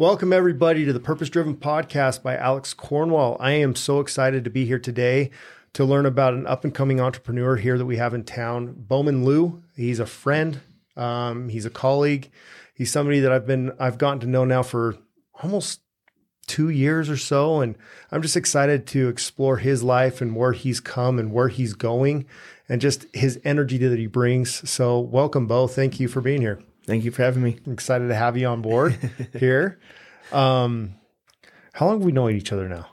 Welcome, everybody, to the Purpose Driven Podcast by Alex Cornwall. I am so excited to be here today to learn about an up and coming entrepreneur here that we have in town, Bowman Loo. He's a friend, um, he's a colleague, he's somebody that I've been I've gotten to know now for almost two years or so, and I'm just excited to explore his life and where he's come and where he's going, and just his energy that he brings. So, welcome, Bo. Thank you for being here. Thank you for having me. I'm excited to have you on board here. Um, how long have we known each other now?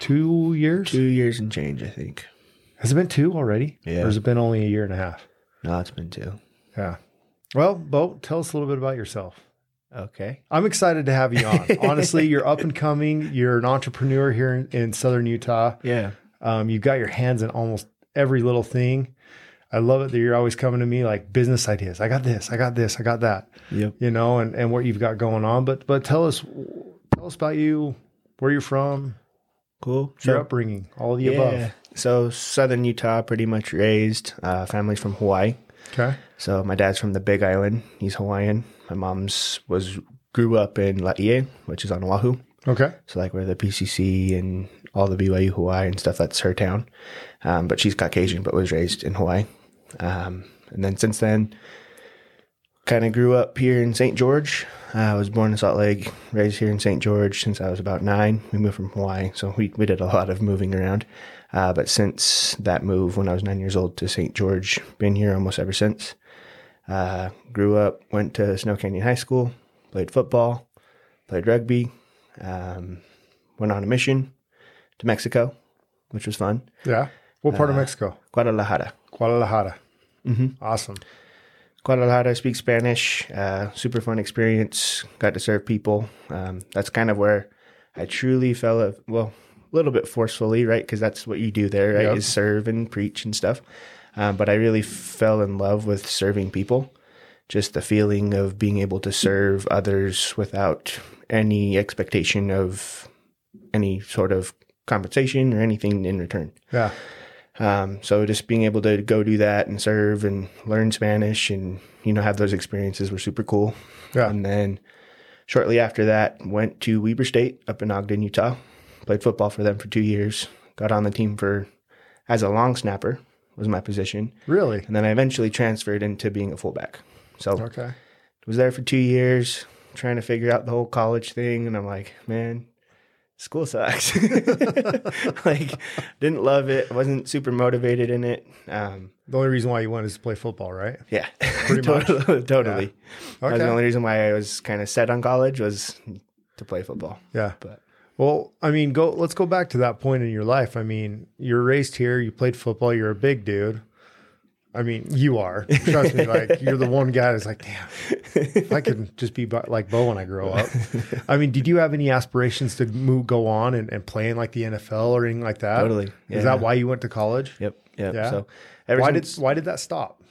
Two years? Two years and change, I think. Has it been two already? Yeah. Or has it been only a year and a half? No, it's been two. Yeah. Well, Bo, tell us a little bit about yourself. Okay. I'm excited to have you on. Honestly, you're up and coming. You're an entrepreneur here in, in Southern Utah. Yeah. Um, you've got your hands in almost every little thing. I love it that you're always coming to me like business ideas. I got this, I got this, I got that. Yep. You know, and, and what you've got going on. But but tell us tell us about you, where you're from, Cool. your upbringing, all of the above. So Southern Utah, pretty much raised. Uh, family's from Hawaii. Okay. So my dad's from the Big Island. He's Hawaiian. My mom's was grew up in Laie, which is on Oahu. Okay. So like where the PCC and all the BYU Hawaii and stuff. That's her town. Um, but she's Caucasian, but was raised in Hawaii. Um, and then since then, kind of grew up here in St. George. Uh, I was born in Salt Lake, raised here in St. George since I was about nine. We moved from Hawaii, so we, we did a lot of moving around. Uh, but since that move when I was nine years old to St. George, been here almost ever since. Uh, grew up, went to Snow Canyon High School, played football, played rugby, um, went on a mission to Mexico, which was fun. Yeah. What part of Mexico? Guadalajara. Guadalajara. Mm-hmm. Awesome. Guadalajara, speak Spanish. Uh, super fun experience. Got to serve people. Um, that's kind of where I truly fell, of, well, a little bit forcefully, right? Because that's what you do there, right? Yep. Is serve and preach and stuff. Um, but I really fell in love with serving people. Just the feeling of being able to serve others without any expectation of any sort of compensation or anything in return. Yeah. Um, so just being able to go do that and serve and learn Spanish and you know have those experiences were super cool. Yeah. And then shortly after that, went to Weber State up in Ogden, Utah. Played football for them for two years. Got on the team for as a long snapper was my position, Really? and then I eventually transferred into being a fullback. So Okay. was there for two years trying to figure out the whole college thing, and I'm like, man, school sucks. like, didn't love it. wasn't super motivated in it. Um, The only reason why you went is to play football, right? yeah, Pretty much. totally. totally. That was the only reason why I was kind of set on college was to play football. Yeah. But Well, I mean, go. Let's go back to that point in your life. I mean, you're raised here. You played football. You're a big dude. I mean, you are. Trust me. Like you're the one guy that's like, damn, if I could just be like Bo when I grow up. I mean, did you have any aspirations to move, go on and, and play in like the NFL or anything like that? Totally, Is that why you went to college? yep, yep. Yeah. So Why did Why did that stop?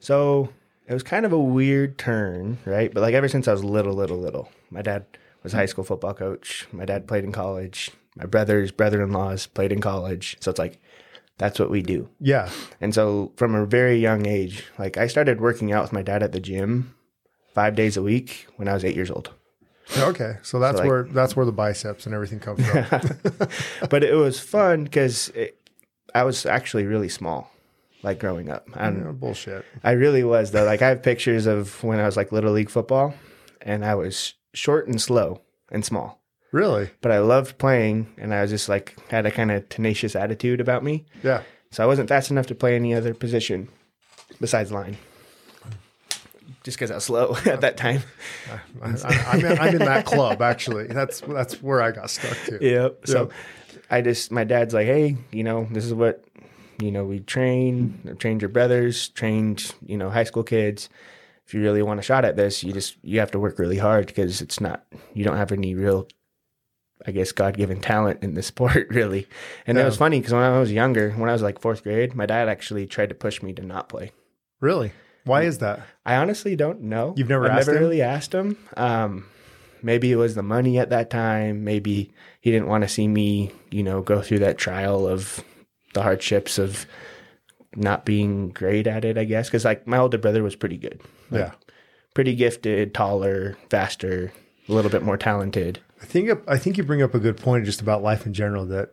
So it was kind of a weird turn, right? But like ever since I was little, little, little, my dad was a high school football coach. My dad played in college. My brothers, brother-in-laws played in college. So it's like that's what we do. Yeah. And so from a very young age, like I started working out with my dad at the gym five days a week when I was eight years old. Okay. So that's like- where that's where the biceps and everything come from. but it was fun because I was actually really small, like growing up. And Yeah, bullshit. I really was though. Like I have pictures of when I was like little league football, and I was short and slow and small. Really? But I loved playing, and I was just like had a kind of tenacious attitude about me. Yeah. So I wasn't fast enough to play any other position besides line. Just because I was slow at that time. I, I'm, in, in that club actually. That's that's where I got stuck to. Yep. So I just my dad's like, hey, you know, this is what you know we train, trained your brothers, trained you know high school kids. If you really want a shot at this, you just you have to work really hard because it's not you don't have any real, I guess, God given talent in the sport really. And it Yeah. was funny because when I was younger, when I was like fourth grade, my dad actually tried to push me to not play. Really? Why is that? I honestly don't know. You've never I've asked never him? really asked him. Um, maybe it was the money at that time. Maybe he didn't want to see me, you know, go through that trial of the hardships of not being great at it. I guess because like my older brother was pretty good. Like, Yeah. pretty gifted, taller, faster, a little bit more talented. I think I think you bring up a good point just about life in general that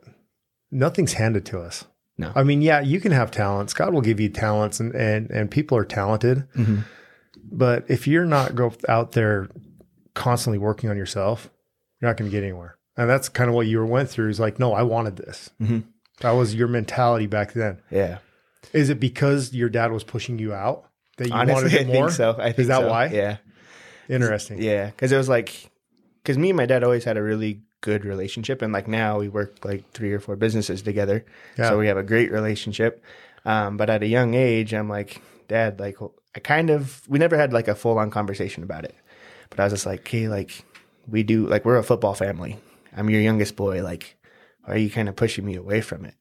nothing's handed to us. No. I mean, yeah, you can have talents. God will give you talents, and and and people are talented. Mm-hmm. But if you're not go out there constantly working on yourself, you're not going to get anywhere. And that's kind of what you went through. Is like, no, I wanted this. Mhm. That was your mentality back then. Yeah. Is it because your dad was pushing you out that you Honestly, wanted I it more? think so. I think Is that so. why? Yeah. Interesting. Yeah. Because it was like, because me and my dad always had a really good relationship. And like now we work like three or four businesses together. Yeah. So we have a great relationship. Um, but at a young age, I'm like, Dad, like, I kind of, we never had like a full on conversation about it. But I was just like, hey, like, we do, like, we're a football family. I'm your youngest boy. Like, why are you kind of pushing me away from it?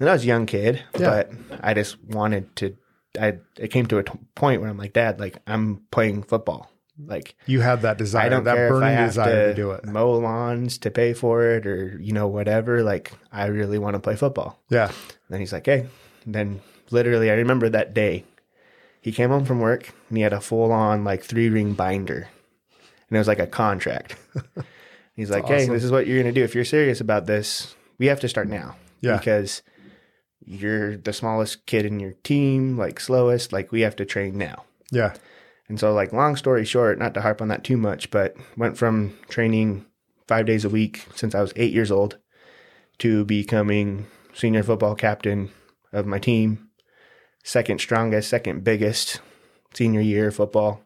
And I was a young kid, Yeah. but I just wanted to, I, it came to a t- point where I'm like, Dad, like, I'm playing football. Like, You had that desire, I don't that care if I burning have desire to, to, do it. mow lawns to pay for it or, you know, whatever. Like, I really want to play football. Yeah. then he's like, hey. And then literally, I remember that day. He came home from work and he had a full on, like, three ring binder. And it was like a contract. he's like, hey, this is what you're going to do. If you're serious about this, we have to start now. Yeah. Because you're the smallest kid in your team, like, slowest. Like, we have to train now. Yeah. And so, like, long story short, not to harp on that too much, but went from training five days a week since I was eight years old to becoming senior football captain of my team, second strongest, second biggest senior year football.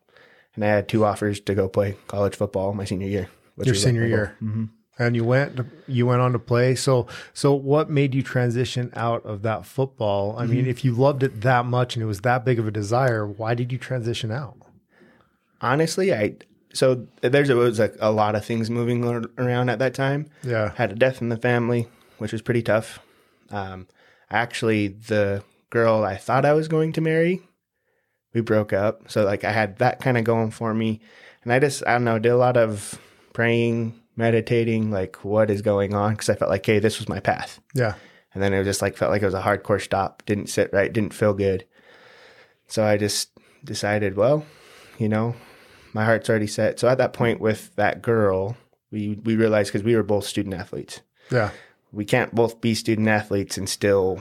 And I had two offers to go play college football my senior year. Your senior year. Mhm. And you went you went on to play. So so what made you transition out of that football? I Mm-hmm. mean, if you loved it that much and it was that big of a desire, why did you transition out? Honestly, I so there's a, was a, a lot of things moving around at that time. Yeah. had a death in the family, which was pretty tough. Um, actually, the girl I thought I was going to marry, we broke up. So like I had that kind of going for me, and I just I don't know did a lot of praying, meditating, like what is going on because I felt like hey this was my path, Yeah. and then it was just like felt like it was a hardcore stop, didn't sit right, didn't feel good. So I just decided, well, you know, my heart's already set. So at that point with that girl, we we realized because we were both student athletes Yeah. we can't both be student athletes and still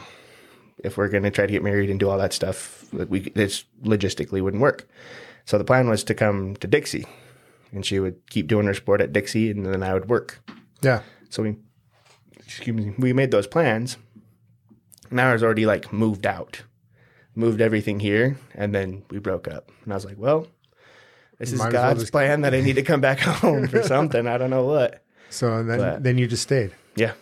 if we're going to try to get married and do all that stuff like we this logistically wouldn't work so the plan was to come to dixie and she would keep doing her sport at dixie and then i would work Yeah. so we excuse me we made those plans and i was already like moved out moved everything here and then we broke up and i was like well this is as well god's just- plan that i need to come back home for something i don't know what So and then But- then you just stayed. yeah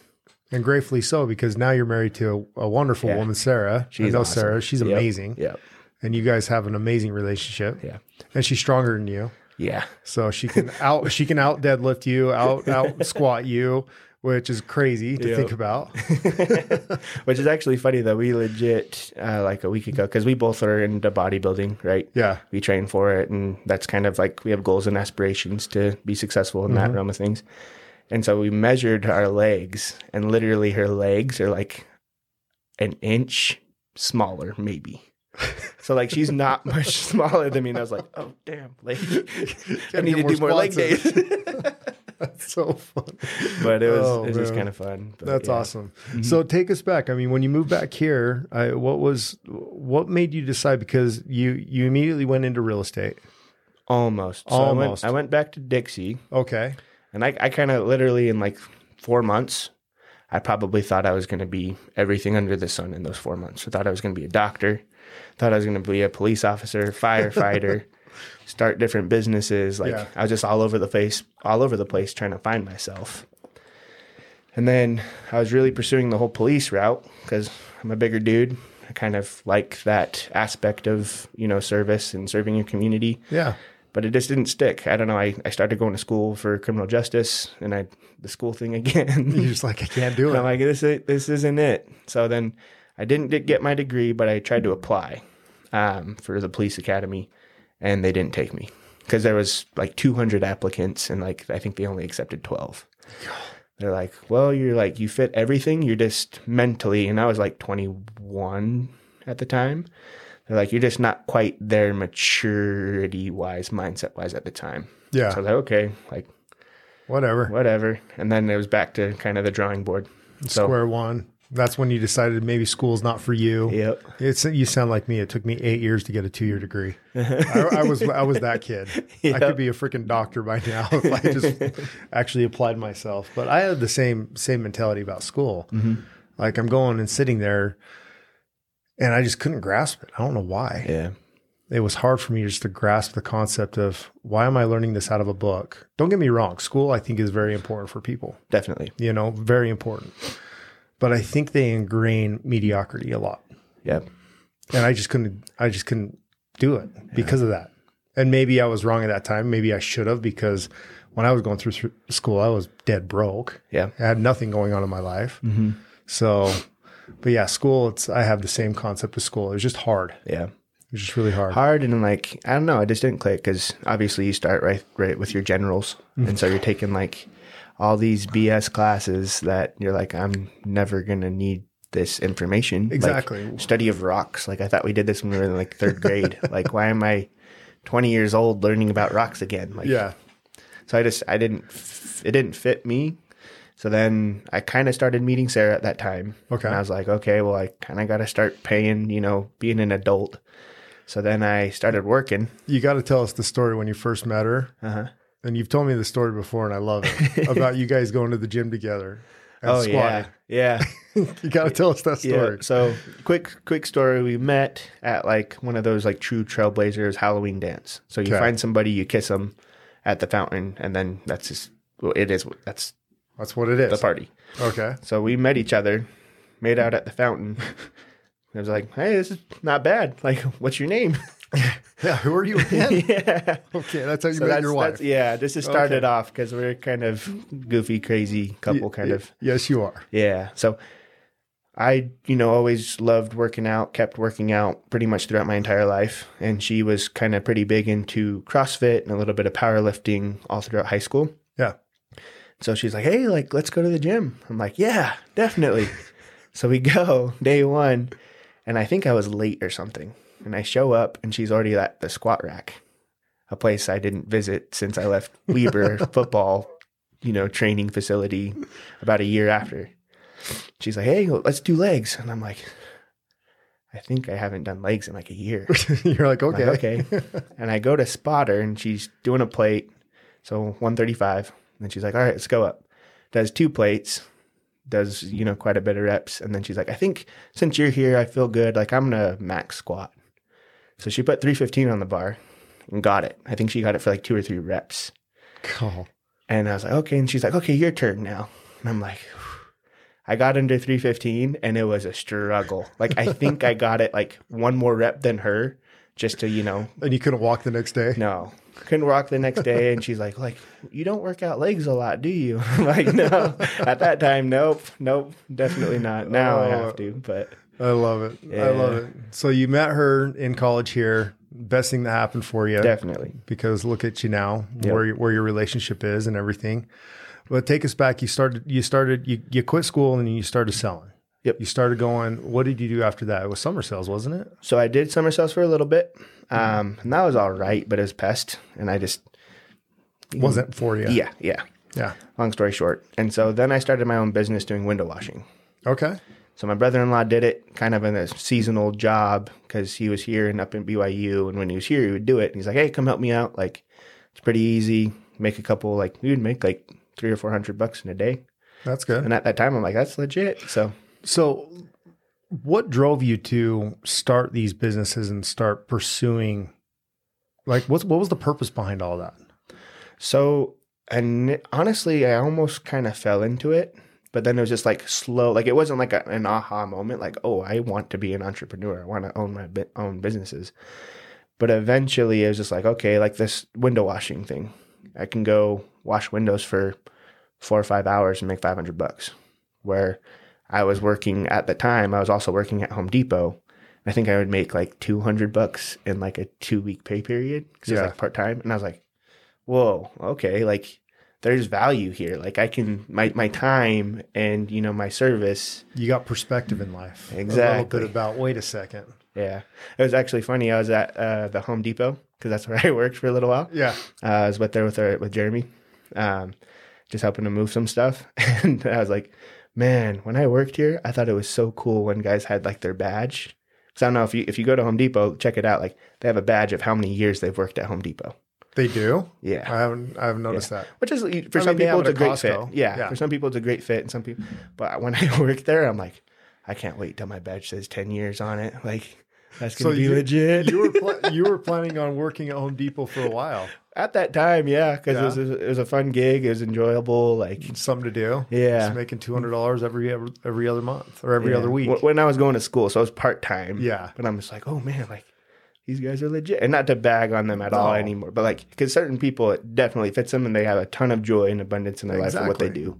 And gratefully so, because now you're married to a, a wonderful Yeah. woman, Sarah. I She's know awesome. Sarah. She's Yep. amazing. yeah And you guys have an amazing relationship. yeah And she's stronger than you. yeah So she can out she can out deadlift you, out out squat you, which is crazy to Yep. think about. Which is actually funny that We legit uh, like a week ago because we both are into bodybuilding, right? Yeah. We train for it, and that's kind of like we have goals and aspirations to be successful in that realm of things. And so we measured our legs, and literally her legs are like an inch smaller, maybe. So like she's not much smaller than me, and I was like, "Oh damn, like I need to do more leg days." That's so fun. but it was Oh, it was just kind of fun. But That's yeah. Mm-hmm. awesome. So take us back. I mean, when you moved back here, I, what was what made you decide? Because you you immediately went into real estate. Almost. So Almost. I went, I went back to Dixie. Okay. And I, I kind of literally in like four months, I probably thought I was going to be everything under the sun in those four months. I thought I was going to be a doctor, thought I was going to be a police officer, firefighter, start different businesses. Like Yeah. I was just all over the place, all over the place trying to find myself. And then I was really pursuing the whole police route because I'm a bigger dude. I kind of like that aspect of, you know, service and serving your community Yeah. but it just didn't stick. I don't know. I, I started going to school for criminal justice and I the school thing again. You're just like I can't do it. I'm like, this is, this isn't it. So then I didn't get- get my degree, but I tried to apply um, for the police academy, and they didn't take me because there was like 200 applicants, and like I think they only accepted 12. They're like, well, you're like you fit everything. You're just mentally, and I was like 21 at the time. They're like, you're just not quite there maturity wise, mindset wise at the time. Yeah. So I was like, okay, like Whatever. whatever. And then it was back to kind of the drawing board. So Square one. That's when you decided maybe school's not for you. yep. It's you sound like me. It took me eight years to get a two year degree. I, I was I was that kid. I could be a freaking doctor by now if I just actually applied myself. But I had the same same mentality about school. Mm-hmm. Like I'm going and sitting there, and I just couldn't grasp it. I don't know why. Yeah. It was hard for me just to grasp the concept of why am I learning this out of a book. Don't get me wrong. School I think is very important for people. Definitely. You know, very important. But I think they ingrain mediocrity a lot Yep. and I just couldn't I just couldn't do it because of that. And maybe I was wrong at that time. Maybe I should have because when I was going through th- school, I was dead broke. Yeah. I had nothing going on in my life. Mm-hmm. So, but yeah, school. It's I have the same concept with school. It was just hard. Yeah. It was just really hard. Hard and like I don't know. I just didn't click because obviously you start right right with your generals, and so you're taking like all these BS classes that you're like, I'm never gonna need this information. Like, Exactly. study of rocks. Like I thought we did this when we were in like third grade. like why am I 20 years old learning about rocks again? Like Yeah. So I just I didn't it didn't fit me. So then I kind of started meeting Sarah at that time. Okay. And I was like, okay, well I kind of got to start paying, you know, being an adult. So then I started working. You got to tell us the story when you first met her. Uh-huh. And you've told me the story before, and I love it about you guys going to the gym together. And Oh squatting. yeah. Yeah. you got to tell us that yeah. story. So quick quick story, we met at like one of those like true trailblazers Halloween dance. So you Okay. find somebody, you kiss them at the fountain and then that's just well, it is that's That's what it is. the party. Okay. So we met each other, made out at the fountain. I was like, "Hey, this is not bad. Like, what's your name?" Yeah. Who are you again? yeah. okay. That's how you So met your wife. yeah. This is started off because we're kind of goofy, crazy couple, kind of. Yes, you are. Yeah. So I, you know, always loved working out, kept working out pretty much throughout my entire life. And she was kind of pretty big into CrossFit and a little bit of powerlifting all throughout high school. Yeah. So she's like, hey, like, let's go to the gym. I'm like, yeah, definitely. so we go day one, and I think I was late or something. And I show up, and she's already at the squat rack, a place I didn't visit since I left Weber football, you know, training facility about a year after. She's like, hey, let's do legs. And I'm like, I think I haven't done legs in like a year. You're like, I'm like, okay. okay. and I go to spot her and she's doing a plate. So 135. And then she's like, all right, let's go up. Does two plates, does, you know, quite a bit of reps. And then she's like, I think since you're here, I feel good. Like I'm going to max squat. So she put 315 on the bar and got it. I think she got it for like two or three reps. Oh, And I was like, okay. And she's like, okay, your turn now. And I'm like, I got under 315 and it was a struggle. Like, I think I got it like one more rep than her just to, you know, and you couldn't walk the next day. no. Couldn't walk the next day. And she's like, like, you don't work out legs a lot, do you? I'm like, no. At that time, nope. Nope. Definitely not. Now I Oh. have to. But I love it. I love it. So you met her in college here. Best thing that happened for you. definitely. Because look at you now, Yep. where your, where your relationship is and everything. But take us back. You started. You started. You, you quit school and you started selling. Yep. You started going. What did you do after that? It was summer sales, wasn't it? So I did summer sales for a little bit. Um, and that was all right, but it was pest. And I just, Wasn't for you. yeah, yeah. Yeah. Long story short. And so then I started my own business doing window washing. Okay. So my brother-in-law did it kind of in a seasonal job because he was here and up in BYU. And when he was here, he would do it. And he's like, "Hey, come help me out. Like, it's pretty easy. Make a couple. Like, we would make like three or four hundred bucks in a day. That's good. And at that time, I'm like, that's legit. So So, what drove you to start these businesses and start pursuing? Like, what's what was the purpose behind all that? So, and honestly, I almost kind of fell into it, but then it was just like slow. Like it wasn't like a, an aha moment. Like, oh, I want to be an entrepreneur. I want to own my bi- own businesses. But eventually, it was just like, okay, like this window washing thing. I can go wash windows for four or five hours and make five hundred bucks. Where I was working at the time, I was also working at Home Depot. I think I would make like two hundred bucks in like a two week pay period because Yeah. it's like part time, and I was like, whoa, okay, like there's value here. Like I can my my time and you know my service. You got perspective in life. Exactly. A little bit about. Wait a second. Yeah, it was actually funny. I was at uh, the Home Depot because that's where I worked for a little while. Yeah. Uh, I was with there with our, with Jeremy, um, just helping to move some stuff, and I was like, man, when I worked here, I thought it was so cool when guys had like their badge. Because I don't know if you if you go to Home Depot, check it out. Like they have a badge of how many years they've worked at Home Depot. They do. Yeah. I haven't. I haven't noticed that. Which is for I some mean, people it's a great at fit. Yeah, Yeah. for some people it's a great fit, and some people. But when I work there, I'm like, I can't wait till my badge says ten years on it. Like that's gonna be you, legit. you were pl- you were planning on working at Home Depot for a while. At that time, yeah, because Yeah. it, was a, it was a fun gig. It was enjoyable. Like Something to do. Yeah. Just making two hundred dollars every, every other month or every yeah. other week. When I was going to school, so I was part time. Yeah. but I'm just like, oh man, like these guys are legit, and not to bag on them at all No. anymore, but like because certain people it definitely fits them, and they have a ton of joy and abundance in their life for what they do.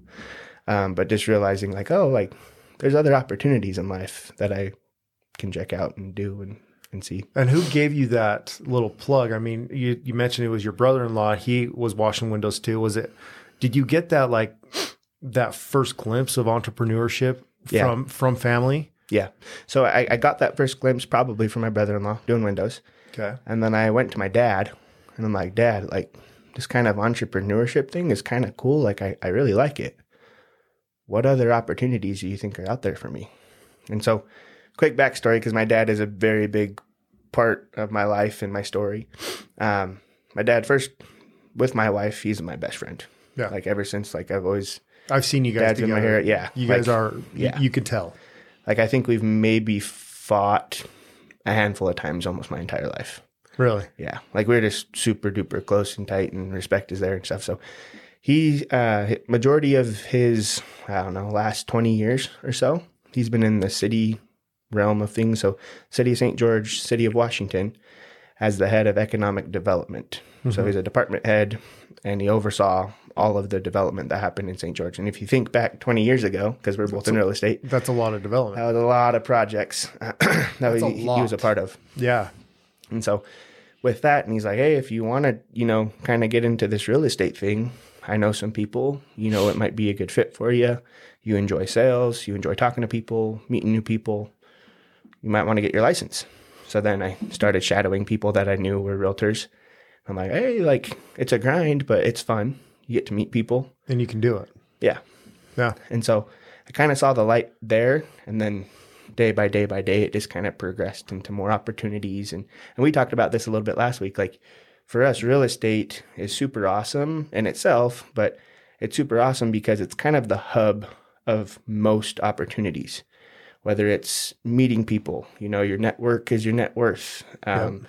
Um, but just realizing like, oh, like there's other opportunities in life that I can check out and do and and see. And who gave you that little plug? I mean, you, you mentioned it was your brother in law. He was washing windows too. Was it? Did you get that like that first glimpse of entrepreneurship Yeah. from from family? Yeah, so I, I got that first glimpse probably from my brother-in-law doing windows. Okay. And then I went to my dad and I'm like, Dad, like this kind of entrepreneurship thing is kind of cool. Like, I, I really like it. What other opportunities do you think are out there for me? And so, quick backstory because my dad is a very big part of my life and my story. Um, my dad, first with my wife, he's my best friend. Yeah. Like, ever since, like, I've always, I've seen you guys dad's in together. my hair. Yeah. You like, guys are. yeah. You could tell. Like, I think we've maybe fought a handful of times almost my entire life. Really. Yeah, like we're just super duper close and tight, and respect is there and stuff. So he, uh, majority of his, I don't know, last twenty years or so, he's been in the city realm of things. So city of St. George, city of Washington, as the head of economic development. So he's a department head, and he oversaw all of the development that happened in St. George. And if you think back twenty years ago, because we're both in real estate, That's a lot of development. that was a lot of projects that he was a part of. yeah. And so with that, and he's like, hey, if you want to, you know, kind of get into this real estate thing, I know some people, you know, it might be a good fit for you. You enjoy sales, you enjoy talking to people, meeting new people. You might want to get your license. So then I started shadowing people that I knew were realtors. I'm like, hey, like it's a grind, but it's fun. You get to meet people. And you can do it. Yeah. Yeah. And so I kind of saw the light there. And then day by day by day, it just kind of progressed into more opportunities. And, and we talked about this a little bit last week. Like for us, real estate is super awesome in itself, but it's super awesome because it's kind of the hub of most opportunities. Whether it's meeting people, you know, your network is your net worth. Um,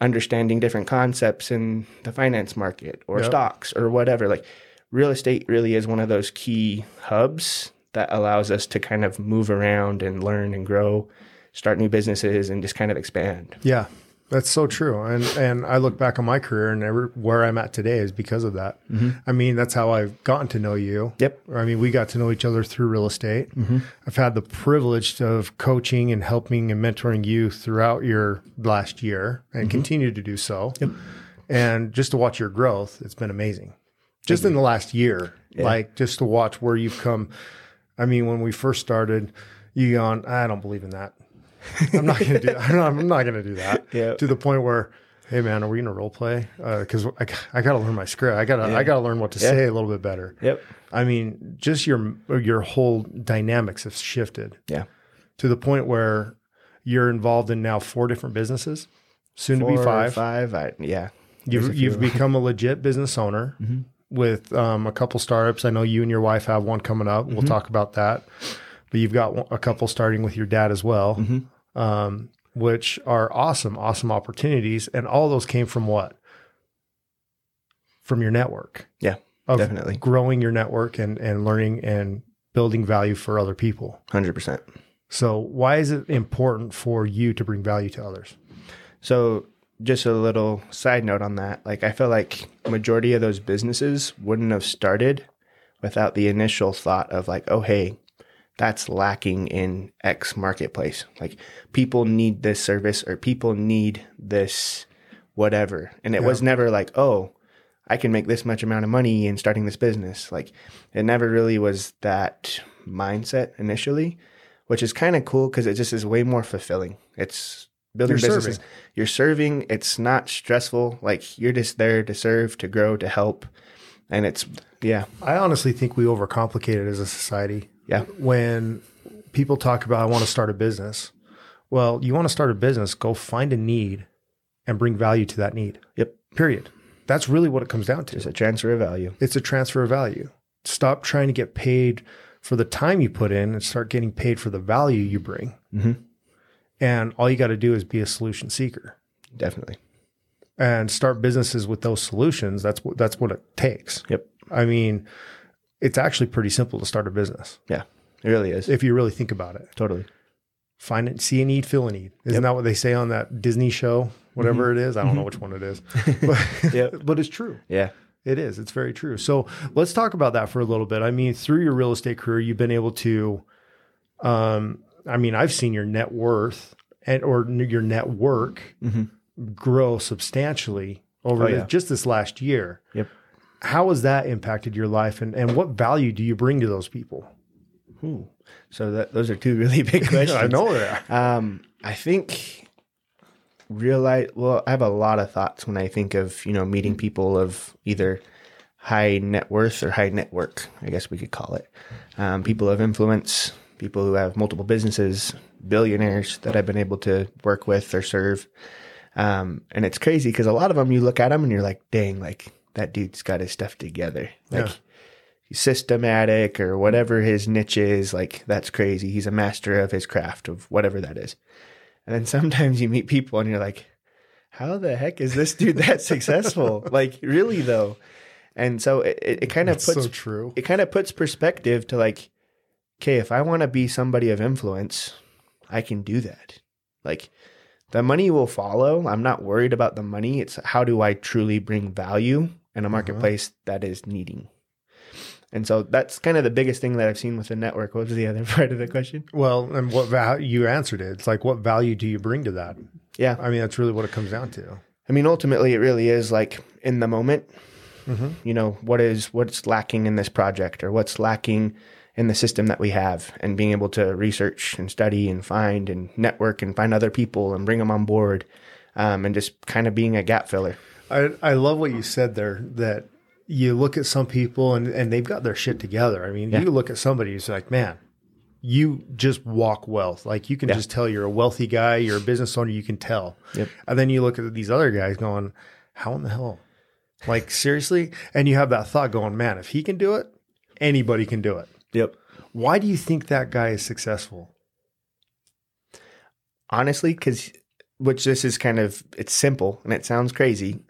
Understanding different concepts in the finance market or Yep. stocks or whatever. Like real estate really is one of those key hubs that allows us to kind of move around and learn and grow, start new businesses and just kind of expand. Yeah, that's so true. And and I look back on my career and every, where I'm at today is because of that. Mm-hmm. I mean, that's how I've gotten to know you. Yep. I mean, we got to know each other through real estate. Mm-hmm. I've had the privilege of coaching and helping and mentoring you throughout your last year and mm-hmm. continue to do so. Yep. And just to watch your growth, it's been amazing. Just in the last year, like just to watch where you've come. I mean, when we first started, you gone, I don't believe in that. I'm not to do that. I'm not, I'm not going to do that. Yeah. To the point where, hey man, are we to role play? Uh, because I, I got to learn my script. I got to I got to learn what to say a little bit better. Yep. I mean, just your your whole dynamics have shifted Yeah. to the point where you're involved in now four different businesses, soon to Four be or five. Five. I, yeah. You've you've become a legit business owner mm-hmm. with um, a couple startups. I know you and your wife have one coming up. We'll mm-hmm. talk about that. But you've got a couple starting with your dad as well, um, which are awesome, awesome opportunities. And all those came from what? From your network yeah. Definitely. growing your network and and learning and building value for other people. Hundred percent. So why is it important for you to bring value to others? So just a little side note on that. Like I feel like majority of those businesses wouldn't have started without the initial thought of like, oh hey, that's lacking in X marketplace. Like people need this service or people need this whatever. And it was never like, oh, I can make this much amount of money in starting this business. Like it never really was that mindset initially, which is kind of cool because it just is way more fulfilling. It's building You're businesses. serving. You're serving. It's not stressful. Like you're just there to serve, to grow, to help. And it's, yeah, I honestly think we overcomplicate it as a society. Yeah, When people talk about, I want to start a business. Well, you want to start a business, go find a need and bring value to that need. yep. Period. That's really what it comes down to. It's a transfer of value. It's a transfer of value. Stop trying to get paid for the time you put in and start getting paid for the value you bring. Mhm. And all you got to do is be a solution seeker Definitely. and start businesses with those solutions. That's what that's what it takes. Yep. I mean, it's actually pretty simple to start a business Yeah, it really is. if you really think about it. totally. Find it, see a need, fill a need. Isn't that what they say on that Disney show? Whatever mm-hmm. it is, I don't know mm-hmm. which one it is, but, Yep. but it's true. Yeah. It is. It's very true. So let's talk about that for a little bit. I mean, through your real estate career, you've been able to, um, I mean, I've seen your net worth and or your net work mm-hmm. grow substantially over Oh, yeah. just this last year. Yep. How has that impacted your life, and and what value do you bring to those people? Ooh. So that those are two really big questions. I know are. Um, I think realize well, I have a lot of thoughts when I think of, you know, meeting people of either high net worth or high network, I guess we could call it. Um, people of influence, people who have multiple businesses, billionaires that I've been able to work with or serve. Um, and it's crazy because a lot of them you look at them and you're like, dang, like that dude's got his stuff together. Like Yeah. he's systematic or whatever his niche is. Like that's crazy. He's a master of his craft of whatever that is. And then sometimes you meet people and you're like, how the heck is this dude that successful? like really though. And so it, it, it kind of That's puts so true. it kind of puts perspective to like, okay, if I want to be somebody of influence, I can do that. Like the money will follow. I'm not worried about the money. It's how do I truly bring value in a marketplace that is needing. And so that's kind of the biggest thing that I've seen with the network. What was the other part of the question? Well, and what value you answered it? It's like, what value do you bring to that? Yeah. I mean, that's really what it comes down to. I mean, ultimately, it really is like in the moment. Mm-hmm. You know, what is what's lacking in this project, or what's lacking in the system that we have, and being able to research and study and find and network and find other people and bring them on board, um, and just kind of being a gap filler. I, I love what you said there that you look at some people and, and they've got their shit together. I mean, Yeah. you look at somebody who's like, man, you just walk wealth. Like you can Yeah. just tell you're a wealthy guy, you're a business owner, you can tell. Yep. And then you look at these other guys going, how in the hell? Like seriously? And you have that thought going, man, if he can do it, anybody can do it. Yep. Why do you think that guy is successful? Honestly, because which this is kind of it's simple and it sounds crazy.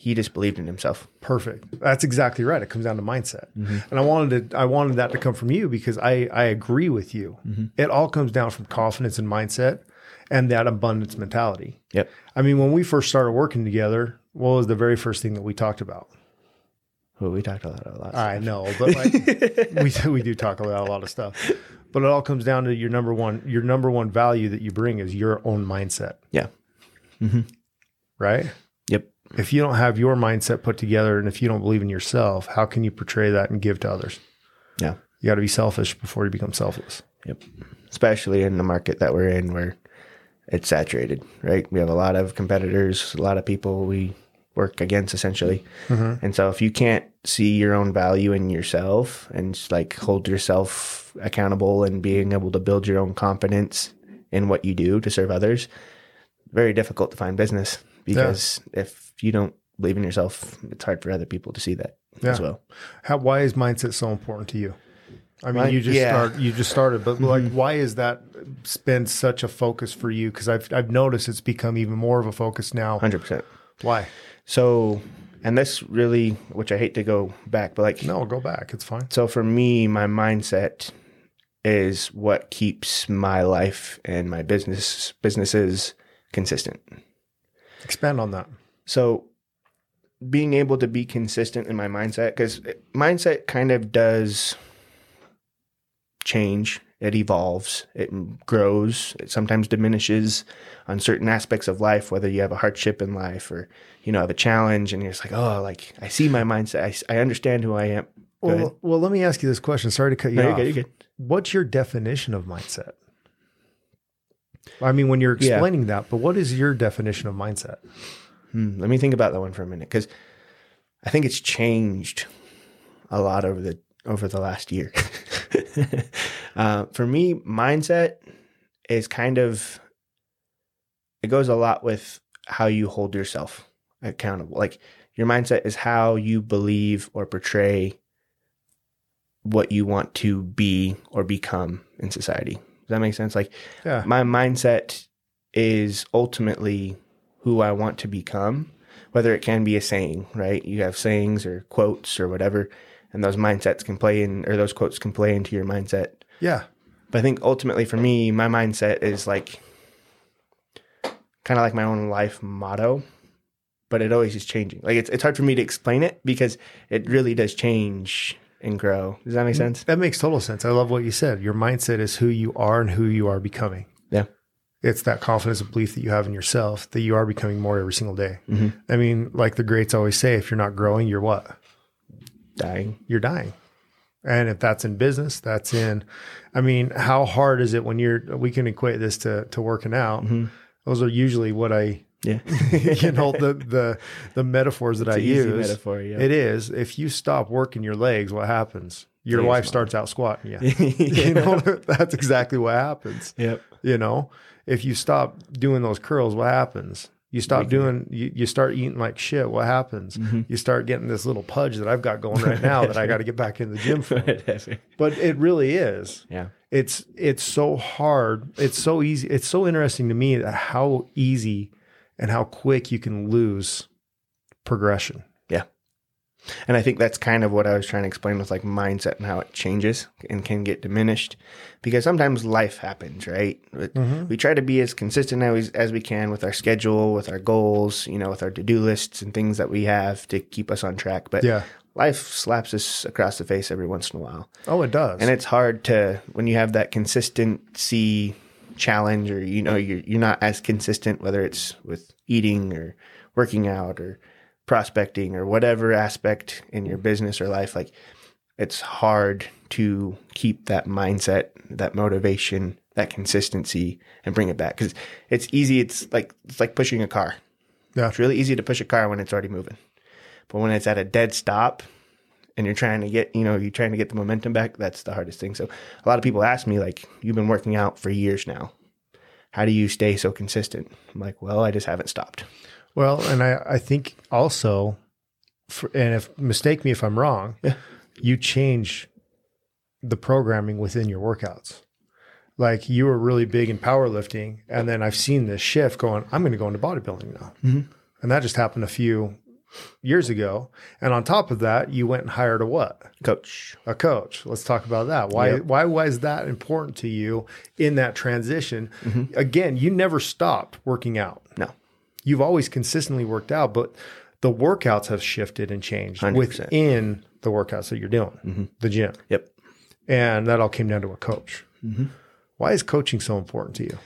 He just believed in himself. Perfect. That's exactly right. It comes down to mindset. Mm-hmm. And I wanted to I wanted that to come from you because I I agree with you. Mm-hmm. It all comes down from confidence and mindset and that abundance mentality. Yep. I mean, when we first started working together, what was the very first thing that we talked about? Well, we talked about a lot. I know, but like we do- we do talk about a lot of stuff. But it all comes down to your number one your number one value that you bring is your own mindset, yeah. right? Yep. If you don't have your mindset put together and if you don't believe in yourself, how can you portray that and give to others? Yeah. You got to be selfish before you become selfless. Yep. Especially in the market that we're in where it's saturated, right? We have a lot of competitors, a lot of people we work against essentially. Mm-hmm. And so if you can't see your own value in yourself and just, like hold yourself accountable and being able to build your own confidence in what you do to serve others, very difficult to find business because if you don't believe in yourself, it's hard for other people to see that as well. How why is mindset so important to you? I mean, Right, you just yeah. start you just started, but like mm-hmm. why is that been such a focus for you? Because I've I've noticed it's become even more of a focus now. 100%. Why? So, and this really, which I hate to go back, but like, No, go back. It's fine. so for me, my mindset is what keeps my life and my business businesses consistent. Expand on that. So, being able to be consistent in my mindset, because mindset kind of does change it evolves, it grows, it sometimes diminishes on certain aspects of life, whether you have a hardship in life or, you know, have a challenge and you're just like, oh, like I see my mindset. I, I understand who I am. Go ahead. Well, well, let me ask you this question. Sorry to cut you No, you're off. good, you're good. What's your definition of mindset? I mean, when you're Yeah. explaining that, but what is your definition of mindset? Hmm, let me think about that one for a minute because I think it's changed a lot over the over the last year. uh, for me, mindset is kind of it goes a lot with how you hold yourself accountable. Like your mindset is how you believe or portray what you want to be or become in society. Does that make sense? Like Yeah. my mindset is ultimately who I want to become, whether it can be a saying, right? You have sayings or quotes or whatever, and those mindsets can play in, or those quotes can play into your mindset. Yeah. But I think ultimately for me, my mindset is like kind of like my own life motto, but it always is changing. Like it's, it's hard for me to explain it because it really does change and grow. Does that make sense? That makes total sense. I love what you said. Your mindset is who you are and who you are becoming. Yeah. It's that confidence and belief that you have in yourself that you are becoming more every single day. Mhm. I mean, like the greats always say, if you're not growing, you're what? Dying. You're dying. And if that's in business, that's in, I mean, how hard is it when you're, we can equate this to, to working out. Mm-hmm. Those are usually what I, Yeah. you know, the, the, the metaphors that I It's easy use. metaphor, yeah. It is. If you stop working your legs, what happens? Your Legs wife starts out squatting. Yeah. yeah. you know, that's exactly what happens. Yep. You know, if you stop doing those curls, what happens? You stop doing, you, you start eating like shit. What happens? Mm-hmm. You start getting this little pudge that I've got going right now that I got to get back in the gym for. Whatever. But it really is. yeah. It's it's so hard. It's so easy. It's so interesting to me that how easy and how quick you can lose progression. Yeah. And I think that's kind of what I was trying to explain with like mindset and how it changes and can get diminished because sometimes life happens, right? But mm-hmm. We try to be as consistent as, as we can with our schedule, with our goals, you know, with our to do lists and things that we have to keep us on track. But Yeah. life slaps us across the face every once in a while. Oh, it does. And it's hard to, when you have that consistency challenge or, you know, you're, you're not as consistent, whether it's with eating or working out or prospecting or whatever aspect in your business or life, like it's hard to keep that mindset, that motivation, that consistency and bring it back. Cause it's easy. It's like, it's like pushing a car. yeah. It's really easy to push a car when it's already moving. But when it's at a dead stop and you're trying to get, you know, you're trying to get the momentum back, that's the hardest thing. So a lot of people ask me, like, you've been working out for years now. How do you stay so consistent? I'm like, well, I just haven't stopped. Well, and I, I think also, for, and if mistake me if I'm wrong, Yeah. you change the programming within your workouts. Like you were really big in powerlifting, and then I've seen this shift going. I'm going to go into bodybuilding now, mm-hmm. and that just happened a few years ago. And on top of that, you went and hired a what? Coach. a coach. Let's talk about that. Why Yep. why was that important to you in that transition? Mm-hmm. Again, you never stopped working out. No. You've always consistently worked out, but the workouts have shifted and changed 100%. within the workouts that you're doing, Mm-hmm. the gym. Yep. And that all came down to a coach. Mm-hmm. Why is coaching so important to you?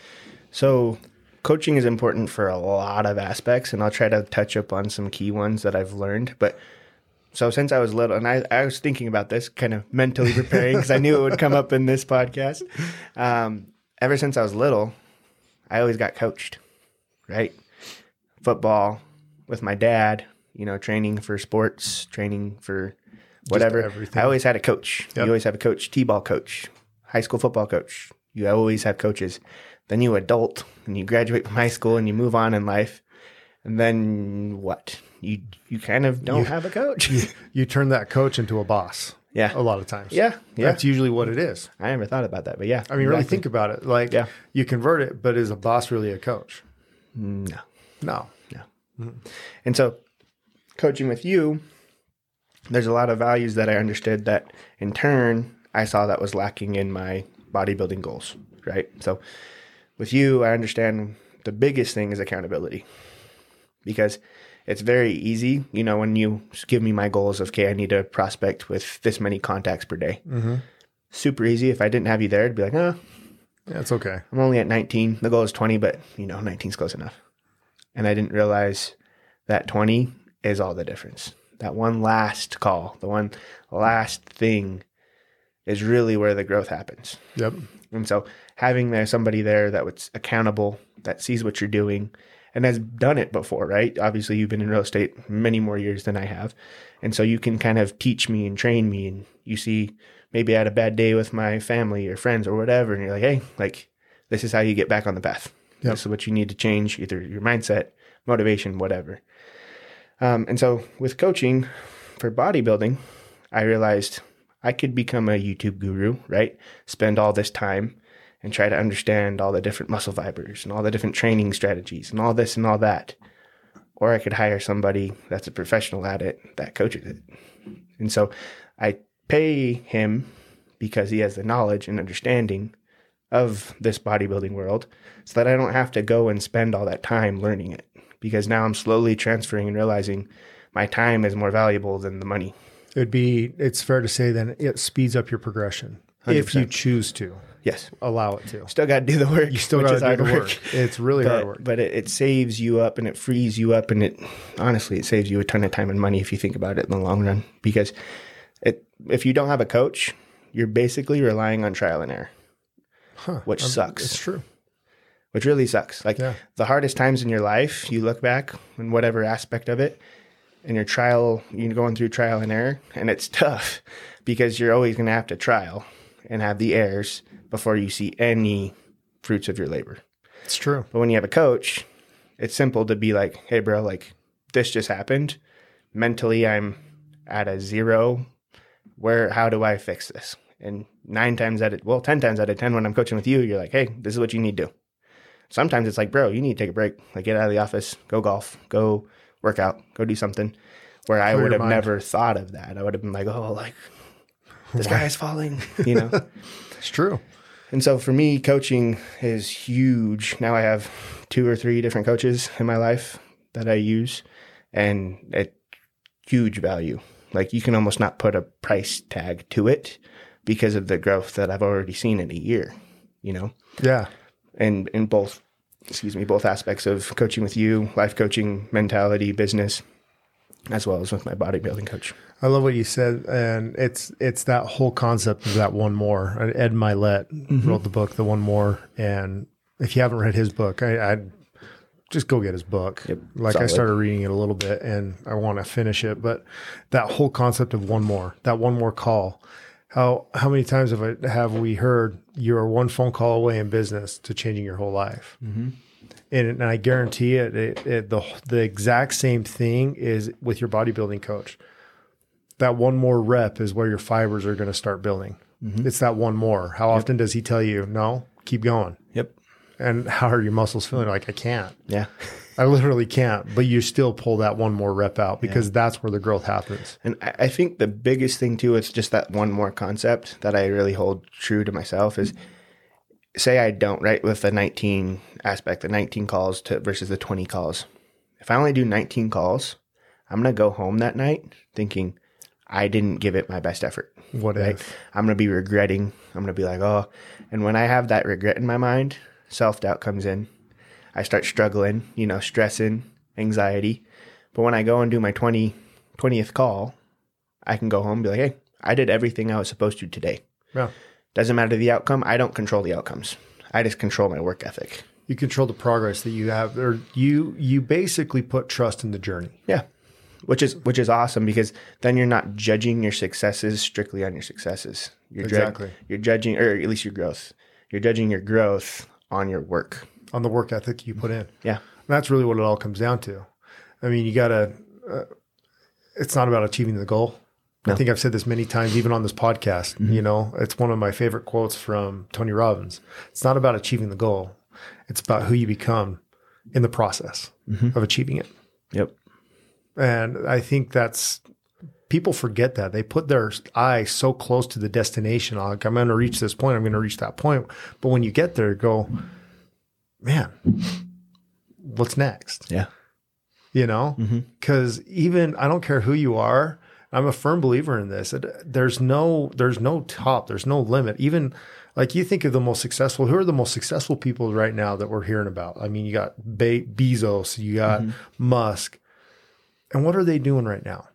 So coaching is important for a lot of aspects, and I'll try to touch up on some key ones that I've learned. But so since I was little, and I, I was thinking about this, kind of mentally preparing because I knew it would come up in this podcast. Um, ever since I was little, I always got coached, right? Football with my dad, you know, training for sports, training for whatever. I always had a coach. Yep. You always have a coach, T-ball coach, high school football coach. You always have coaches. Then you adult and you graduate from high school and you move on in life. And then what? You you kind of don't have a coach. You turn that coach into a boss yeah. a lot of times. Yeah. Yeah. That's usually what it is. I never thought about that, but yeah. I mean, really think about it. Like, Yeah. you convert it, but is a boss really a coach? No. No. No. And so, coaching with you, there's a lot of values that I understood that in turn I saw that was lacking in my bodybuilding goals, right? So, with you, I understand the biggest thing is accountability because it's very easy, you know, when you give me my goals of, okay, I need to prospect with this many contacts per day. Mm-hmm. super easy. If I didn't have you there, it'd be like, oh, Yeah, it's okay. I'm only at 19. The goal is 20, but you know, 19 is close enough. And I didn't realize that 20 is all the difference. That one last call, the one last thing is really where the growth happens. Yep. And so having there somebody there that was accountable, that sees what you're doing and has done it before, right? Obviously you've been in real estate many more years than I have. And so you can kind of teach me and train me and you see maybe I had a bad day with my family or friends or whatever and you're like, "Hey, like this is how you get back on the path. Yep. This is what you need to change either your mindset, motivation, whatever." Um, and so with coaching for bodybuilding, I realized I could become a YouTube guru, right? Spend all this time and try to understand all the different muscle fibers and all the different training strategies and all this and all that. Or I could hire somebody that's a professional at it that coaches it. And so I pay him because he has the knowledge and understanding of this bodybuilding world so that I don't have to go and spend all that time learning it. Because now I'm slowly transferring and realizing my time is more valuable than the money. It'd be, it's fair to say then it speeds up your progression if you choose to Yes. allow it to. Still got to do the work. You still got to do the work. work. It's really hard work. but it, it saves you up and it frees you up and it honestly it saves you a ton of time and money if you think about it in the long run because it if you don't have a coach you're basically relying on trial and error Huh. which Um, sucks. It's true. which really sucks like Yeah. the hardest times in your life you look back in whatever aspect of it and your trial you're going through trial and error and it's tough because you're always going to have to trial and have the errors before you see any fruits of your labor It's true. but when you have a coach, it's simple to be like, hey, bro, like this just happened. Mentally, I'm at a zero. Where, how do I fix this? And nine times out of, well, 10 times out of 10, when I'm coaching with you, you're like, hey, this is what you need to do. Sometimes it's like, bro, you need to take a break. Like, get out of the office, go golf, go work out, go do something. Where I would have mind. never thought of that. I would have been like, oh, like this guy's falling, you know? It's true. And so for me, coaching is huge. Now I have two or three different coaches in my life that I use, and it huge value. Like you can almost not put a price tag to it because of the growth that I've already seen in a year. You know, Yeah. and in both, excuse me, both aspects of coaching with you, life coaching, mentality, business, as well as with my bodybuilding coach. I love what you said, and it's it's that whole concept of that one more. Ed Mylett Mm-hmm. wrote the book, The One More, and if you haven't read his book, I, I'd just go get his book. Yep, Like I started reading it a little bit, and I want to finish it. But that whole concept of one more, that one more call. How how many times have I, have we heard you are one phone call away in business to changing your whole life? Mm-hmm. and, and I guarantee it, it, it the the exact same thing is with your bodybuilding coach. That one more rep is where your fibers are going to start building. Mm-hmm. It's that one more. How often does he tell you, no, keep going? Yep. And how are your muscles feeling? Like, I can't. Yeah. I literally can't. But you still pull that one more rep out because that's where the growth happens. And I I think the biggest thing too is just that one more concept that I really hold true to myself is say I don't, right, with the 19 aspect, the 19 calls to versus the 20 calls. If I only do 19 calls, I'm going to go home that night thinking I didn't give it my best effort. What Right. if? I'm going to be regretting. I'm going to be like, oh, and when I have that regret in my mind, self doubt comes in. I start struggling, you know, stressing, anxiety. But when I go and do my 20, 20th call, I can go home and be like, hey, I did everything I was supposed to today. Yeah. Doesn't matter the outcome. I don't control the outcomes. I just control my work ethic. You control the progress that you have, or you you basically put trust in the journey. Yeah. Which is which is awesome because then you're not judging your successes strictly on your successes. You're ju- Exactly. you're judging or at least your growth. You're judging your growth on your work. on the work ethic you put in. Yeah. And that's really what it all comes down to. I mean, you got to, uh, it's not about achieving the goal. I think I've said this many times, even on this podcast. You know, it's one of my favorite quotes from Tony Robbins. It's not about achieving the goal, it's about who you become in the process of achieving it. Yep. And I think that's, people forget that. They put their eye so close to the destination. Like, I'm going to reach this point, I'm going to reach that point. But when you get there, go, man, what's next? Yeah. you know mm-hmm. because even i don't care who you are I'm a firm believer in this. There's no there's no top, there's no limit. Even like you think of the most successful, who are the most successful people right now that we're hearing about? I mean, you got Be- Bezos, you got mm-hmm. Musk, and what are they doing right now?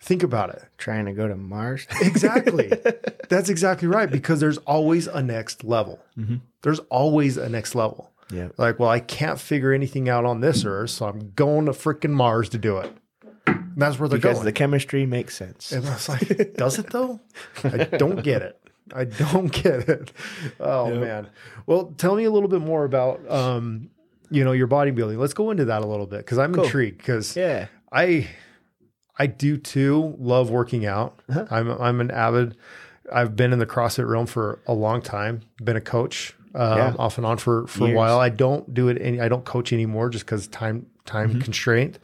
Think about it. Trying to go to Mars. Exactly. That's exactly right. Because there's always a next level. There's always a next level. yeah. Like, well, I can't figure anything out on this earth, so I'm going to freaking Mars to do it. And that's where they're Because going. the chemistry makes sense. and I was like, does it though? I don't get it. I don't get it. Oh man. Well, tell me a little bit more about um, you know, your bodybuilding. Let's go into that a little bit because I'm Cool. intrigued because Yeah. I I do too love working out. Uh-huh. I'm I'm an avid. I've been in the CrossFit realm for a long time. Been a coach um, Yeah. off and on for for a while. I don't do it any. I don't coach anymore just because time time Mm-hmm. constraint.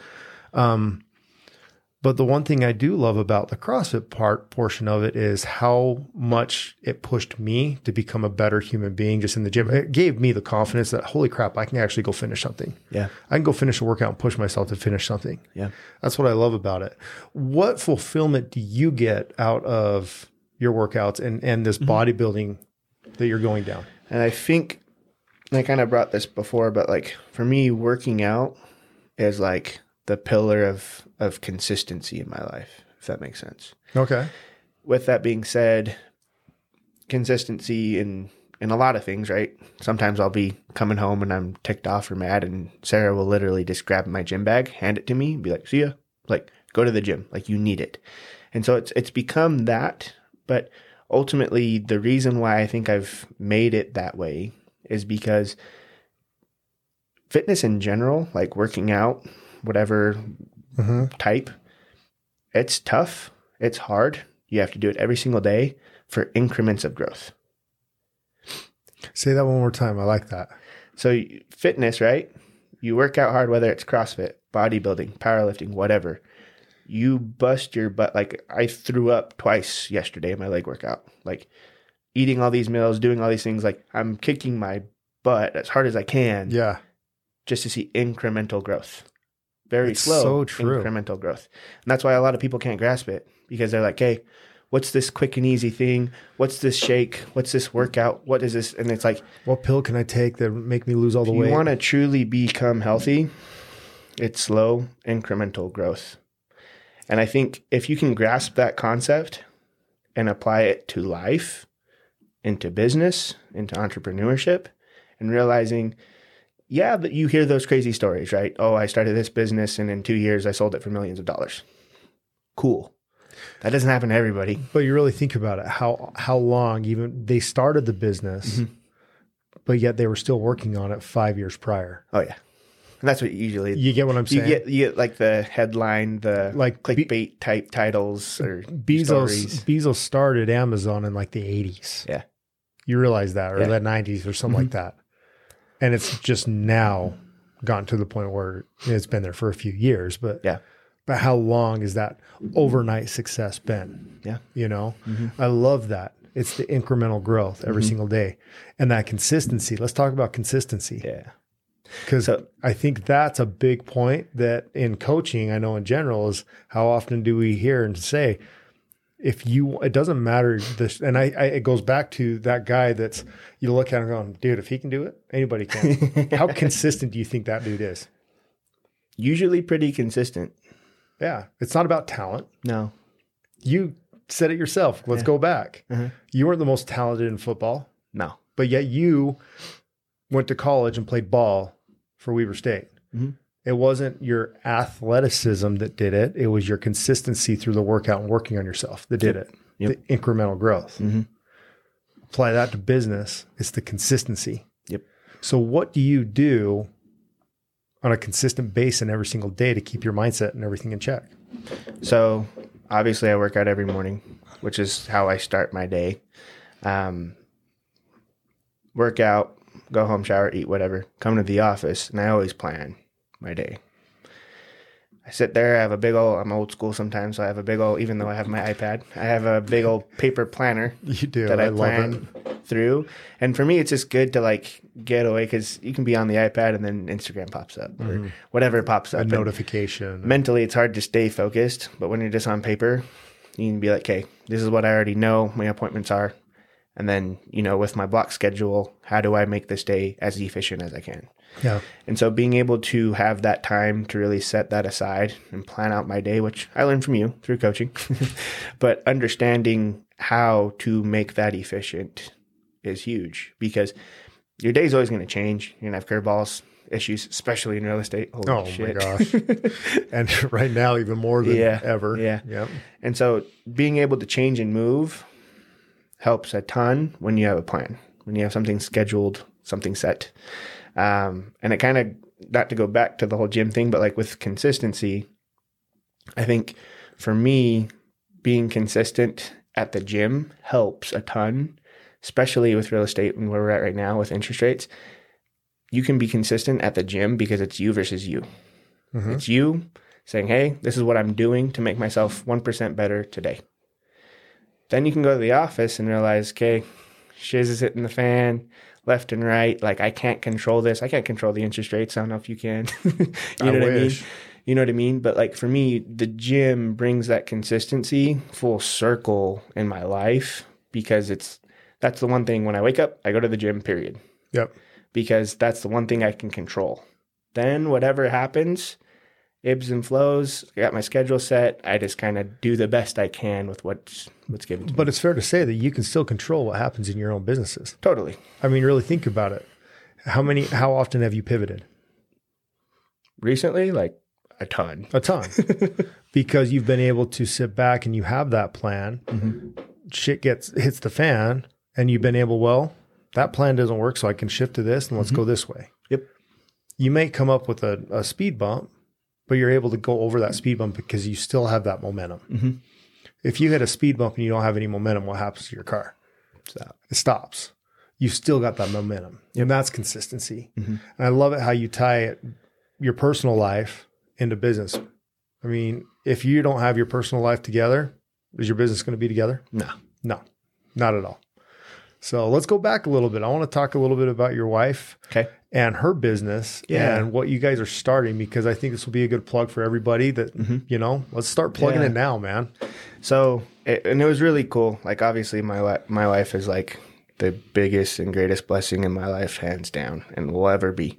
Um, but the one thing I do love about the CrossFit part portion of it is how much it pushed me to become a better human being just in the gym. It gave me the confidence that holy crap, I can actually go finish something. Yeah. I can go finish a workout and push myself to finish something. Yeah. That's what I love about it. What fulfillment do you get out of your workouts and, and this mm-hmm. bodybuilding that you're going down? And I think I kind of brought this before, but like for me, working out is like the pillar of of consistency in my life, if that makes sense. Okay. With that being said, consistency in in a lot of things, right? Sometimes I'll be coming home and I'm ticked off or mad, and Sarah will literally just grab my gym bag, hand it to me, and be like, "See ya." Like, go to the gym. Like, you need it. And so it's it's become that, but ultimately the reason why I think I've made it that way is because fitness in general, like working out, whatever Mhm. type, it's tough. It's hard. You have to do it every single day for increments of growth. Say that one more time. I like that. So fitness, right? You work out hard, whether it's CrossFit, bodybuilding, powerlifting, whatever. You bust your butt. Like I threw up twice yesterday in my leg workout. Like eating all these meals, doing all these things. Like I'm kicking my butt as hard as I can Yeah. just to see incremental growth. Very It's slow so true. incremental growth. And that's why a lot of people can't grasp it because they're like, hey, what's this quick and easy thing? What's this shake? What's this workout? What is this? And it's like, What pill can I take that make me lose all the if you want to truly become healthy, it's slow incremental growth. And I think if you can grasp that concept and apply it to life, into business, into entrepreneurship, and realizing, yeah, that you hear those crazy stories, right? Oh, I started this business and in two years I sold it for millions of dollars. Cool. That doesn't happen to everybody. But you really think about it, how how long even they started the business, Mm-hmm. but yet they were still working on it five years prior. Oh yeah. And that's what usually You get what I'm saying. you get you get like the headline, the Like like Be- clickbait type titles or Bezos stories. Bezos started Amazon in like the 80s. Yeah. You realize that, or Yeah. the 90s, or something like that. And it's just now gotten to the point where it's been there for a few years. But Yeah. but how long has that overnight success been? Yeah. You know, mm-hmm. I love that. It's the incremental growth every mm-hmm. single day, and that consistency. Let's talk about consistency Yeah. because So- I think that's a big point that in coaching, I know in general is how often do we hear and say, if you, it doesn't matter this, and I, I, it goes back to that guy that's you look at him going, dude, if he can do it, anybody can. how consistent do you think that dude is? Usually pretty consistent. Yeah, it's not about talent. No. You said it yourself. Let's go back. Uh-huh. You weren't the most talented in football, No. but yet you went to college and played ball for Weber State. Mhm. It wasn't your athleticism that did it. It was your consistency through the workout and working on yourself that did it. Yep. The incremental growth. Mhm. Apply that to business. It's the consistency. Yep. So what do you do on a consistent base and every single day to keep your mindset and everything in check? So obviously I work out every morning, which is how I start my day. Um, work out, go home, shower, eat, whatever, come to the office, and I always plan my day. I sit there, I have a big old, I'm old school sometimes, so I have a big old, even though I have my iPad, I have a big old paper planner You do. that I, I, love plan it. through. And for me, it's just good to like get away because you can be on the iPad and then Instagram pops up or mm-hmm. whatever pops up. A And notification. mentally, it's hard to stay focused. But when you're just on paper, you can be like, okay, this is what I already know my appointments are. And then, you know, with my block schedule, how do I make this day as efficient as I can? Yeah. And so being able to have that time to really set that aside and plan out my day, which I learned from you through coaching, but understanding how to make that efficient is huge because your day's always going to change. You're going to have curveballs, issues, especially in real estate. Holy Oh shit. my gosh. and right now, even more than Yeah. ever. Yeah. Yep. And so being able to change and move helps a ton when you have a plan, when you have something scheduled, something set. Um, and it kind of, not to go back to the whole gym thing, but like with consistency, I think for me, being consistent at the gym helps a ton, especially with real estate and where we're at right now with interest rates. You can be consistent at the gym because it's you versus you. Mhm. It's you saying, hey, this is what I'm doing to make myself 1% better today. Then you can go to the office and realize, okay, shiz is hitting the fan left and right. Like, I can't control this. I can't control the interest rates. I don't know if you can. you I know what I mean? You know what I mean? But like for me, the gym brings that consistency full circle in my life because it's that's the one thing when I wake up, I go to the gym, period. Yep. Because that's the one thing I can control. Then whatever happens, ebbs and flows, I got my schedule set. I just kind of do the best I can with what's what's given to me. But it's fair to say that you can still control what happens in your own businesses. Totally. I mean, really think about it. How many, how often have you pivoted? Recently, like a ton. A ton. because you've been able to sit back and you have that plan. Mm-hmm. Shit gets hits the fan and you've been able, well, that plan doesn't work, so I can shift to this and let's mm-hmm. go this way. Yep. You may come up with a, a speed bump, but you're able to go over that speed bump because you still have that momentum. Mhm. If you hit a speed bump and you don't have any momentum, what happens to your car? So, it stops. You still got that momentum, and that's consistency. Mhm. And I love it how you tie it, your personal life into business. I mean, if you don't have your personal life together, is your business going to be together? no. No, not at all. So let's go back a little bit. I want to talk a little bit about your wife Okay. and her business Yeah. and what you guys are starting because I think this will be a good plug for everybody that, you know, let's start plugging Yeah. it now, man. So, it, and it was really cool. Like, obviously, my my wife is like the biggest and greatest blessing in my life, hands down, and will ever be.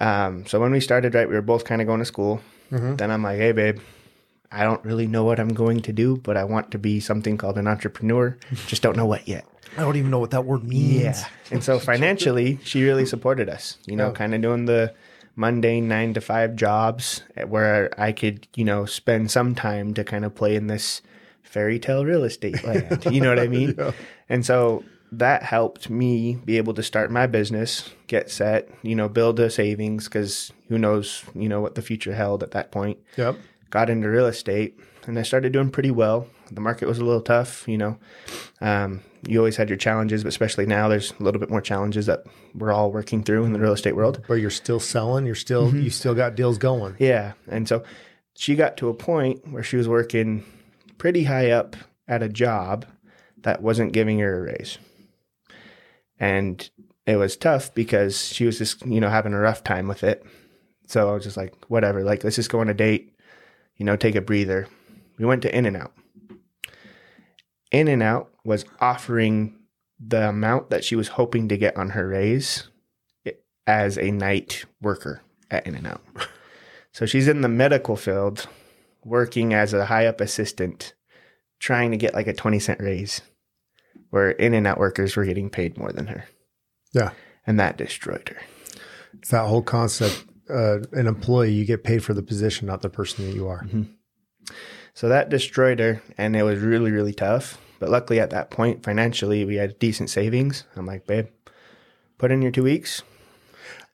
Um, so when we started, right, we were both kind of going to school. Then I'm like, hey, babe, I don't really know what I'm going to do, but I want to be something called an entrepreneur. Just don't know what yet. I don't even know what that word means. Yeah. And so financially, she really supported us, you know, Yeah. kind of doing the mundane nine to five jobs where I could, you know, spend some time to kind of play in this fairy tale real estate land. You know what I mean? Yeah. And so that helped me be able to start my business, get set, you know, build a savings because who knows, you know, what the future held at that point Yep. got into real estate and I started doing pretty well. The market was a little tough, you know. Um, you always had your challenges, but especially now there's a little bit more challenges that we're all working through in the real estate world. But you're still selling. You're still, mm-hmm. you still got deals going. Yeah. And so she got to a point where she was working pretty high up at a job that wasn't giving her a raise. And it was tough because she was just, you know, having a rough time with it. So I was just like, whatever, like, let's just go on a date, you know, take a breather. We went to In-N-Out. In-N-Out was offering the amount that she was hoping to get on her raise as a night worker at In-N-Out. So she's in the medical field working as a high up assistant, trying to get like a 20 cent raise, where In-N-Out workers were getting paid more than her. Yeah. And that destroyed her. It's that whole concept. Uh, an employee, you get paid for the position, not the person that you are. So that destroyed her, and it was really, really tough. But luckily, at that point, financially, we had decent savings. I'm like, babe, put in your two weeks.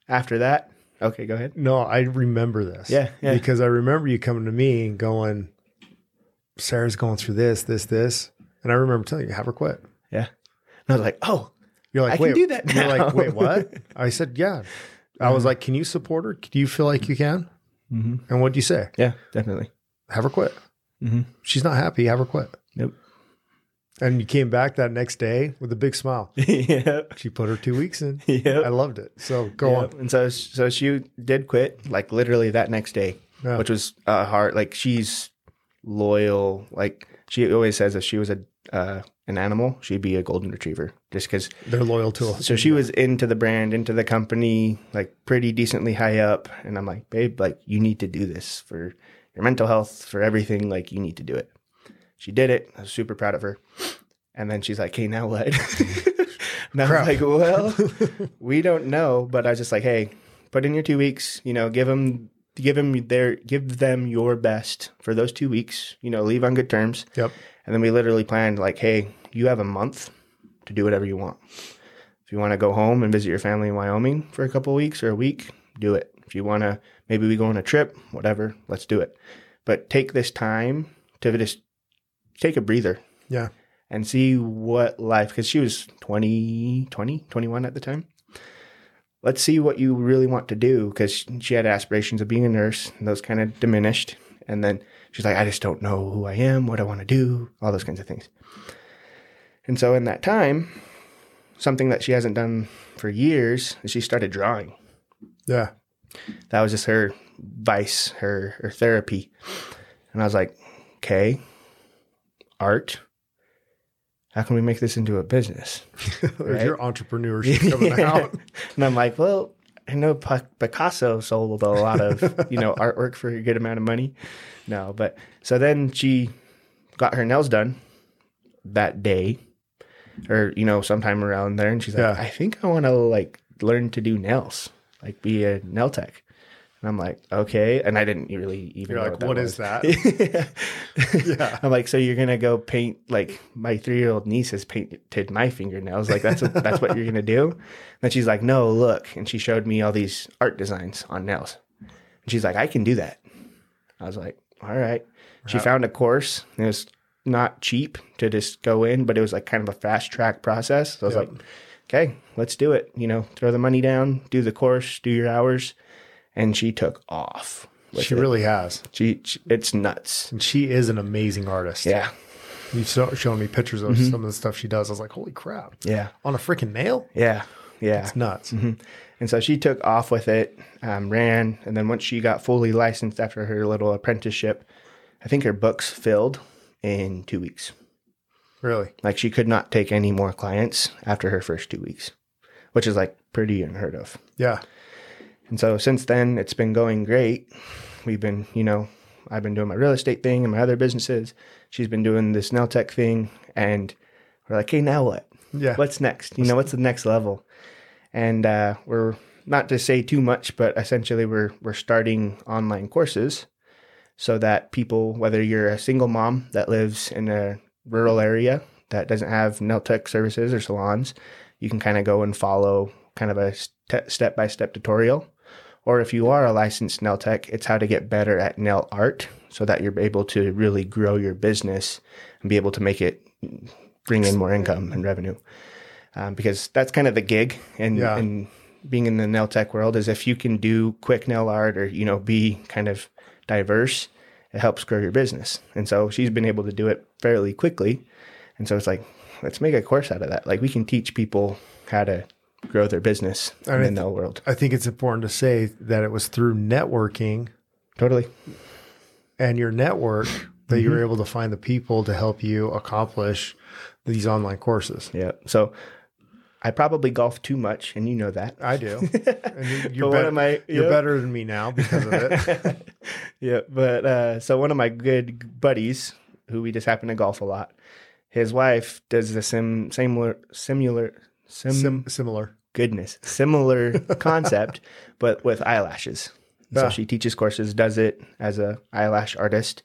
After that, okay, go ahead. No, I remember this. Yeah, yeah. Because I remember you coming to me and going, Sarah's going through this, this, this. And I remember telling you, have her quit. Yeah. And I was like, oh, You're like, I can wait, do that You're like, wait, what? I said, yeah. I was like, can you support her? Do you feel like you can? Mhm. And what'd you say? yeah, definitely. Have her quit. Mhm. She's not happy. Have her quit. Nope. And you came back that next day with a big smile. yeah. She put her two weeks in. Yeah. I loved it. So go Yeah. on. And so so she did quit like literally that next day, Yeah. which was uh, hard. Like she's loyal. Like she always says, if she was a uh, an animal, she'd be a golden retriever, just because. They're loyal to us. So she was into the brand, into the company, like pretty decently high up. And I'm like, babe, like you need to do this for your mental health, for everything. Like you need to do it. She did it. I was super proud of her. And then she's like, hey, now what? and I Crap. was like, well, we don't know. But I was just like, hey, put in your two weeks, you know, give them, give them their, give them your best for those two weeks, you know, leave on good terms. Yep. And then we literally planned like, hey, you have a month to do whatever you want. If you want to go home and visit your family in Wyoming for a couple of weeks or a week, do it. If you want to, maybe we go on a trip, whatever, let's do it. But take this time to just take a breather Yeah. and see what life, because she was 20, 20, 21 at the time. Let's see what you really want to do because she had aspirations of being a nurse and those kind of diminished. And then she's like, I just don't know who I am, what I want to do, all those kinds of things. And so in that time, something that she hasn't done for years is she started drawing. Yeah. That was just her vice, her her therapy. And I was like, okay, art. How can we make this into a business? There's your entrepreneurship coming Yeah. out. And I'm like, well, I know Picasso sold a lot of you know artwork for a good amount of money. No, but so then she got her nails done that day, or you know sometime around there, and she's like, Yeah. I think I want to like learn to do nails, like be a nail tech. And I'm like, okay. And I didn't really even You're know like, what, what is that? Yeah. I'm like, so you're gonna go paint like my three year old niece has painted my fingernails. Like that's that's what you're gonna do. And then she's like, no, look, and she showed me all these art designs on nails. And she's like, I can do that. I was like, all right. She found a course. And it was not cheap to just go in, but it was like kind of a fast track process. So I was Yep. like, okay, let's do it. You know, throw the money down, do the course, do your hours, and she took off. She it. really has. she, she it's nuts. And she is an amazing artist. Yeah, You've shown me pictures of Mm-hmm. some of the stuff she does. I was like, holy crap. yeah, On a freaking nail? yeah, yeah. It's nuts. hmm And so she took off with it, um, ran, and then once she got fully licensed after her little apprenticeship, I think her books filled in two weeks. Really? Like she could not take any more clients after her first two weeks, which is like pretty unheard of. Yeah. And so since then, it's been going great. We've been, you know, I've been doing my real estate thing and my other businesses. She's been doing this nail tech thing, and we're like, hey, now what? Yeah. What's next? You know, what's the next level? And uh, we're not to say too much, but essentially we're we're starting online courses so that people, whether you're a single mom that lives in a rural area that doesn't have nail tech services or salons, you can kind of go and follow kind of a step by step tutorial. Or if you are a licensed nail tech, it's how to get better at nail art so that you're able to really grow your business and be able to make it bring in more income and revenue. Um, because that's kind of the gig and, Yeah. and being in the nail tech world is if you can do quick nail art or, you know, be kind of diverse, it helps grow your business. And so she's been able to do it fairly quickly. And so it's like, let's make a course out of that. Like we can teach people how to grow their business in the world. I think it's important to say that it was through networking Totally. and your network that you Mm-hmm. were able to find the people to help you accomplish these online courses. Yeah. So I probably golf too much, and you know that. I do. And you- you're, better, of my- you're better than me now because of it. yeah, but uh, so one of my good buddies, who we just happen to golf a lot, his wife does the sim similar similar sim, Sim- similar. goodness similar concept, but with eyelashes. So she teaches courses, does it as a eyelash artist,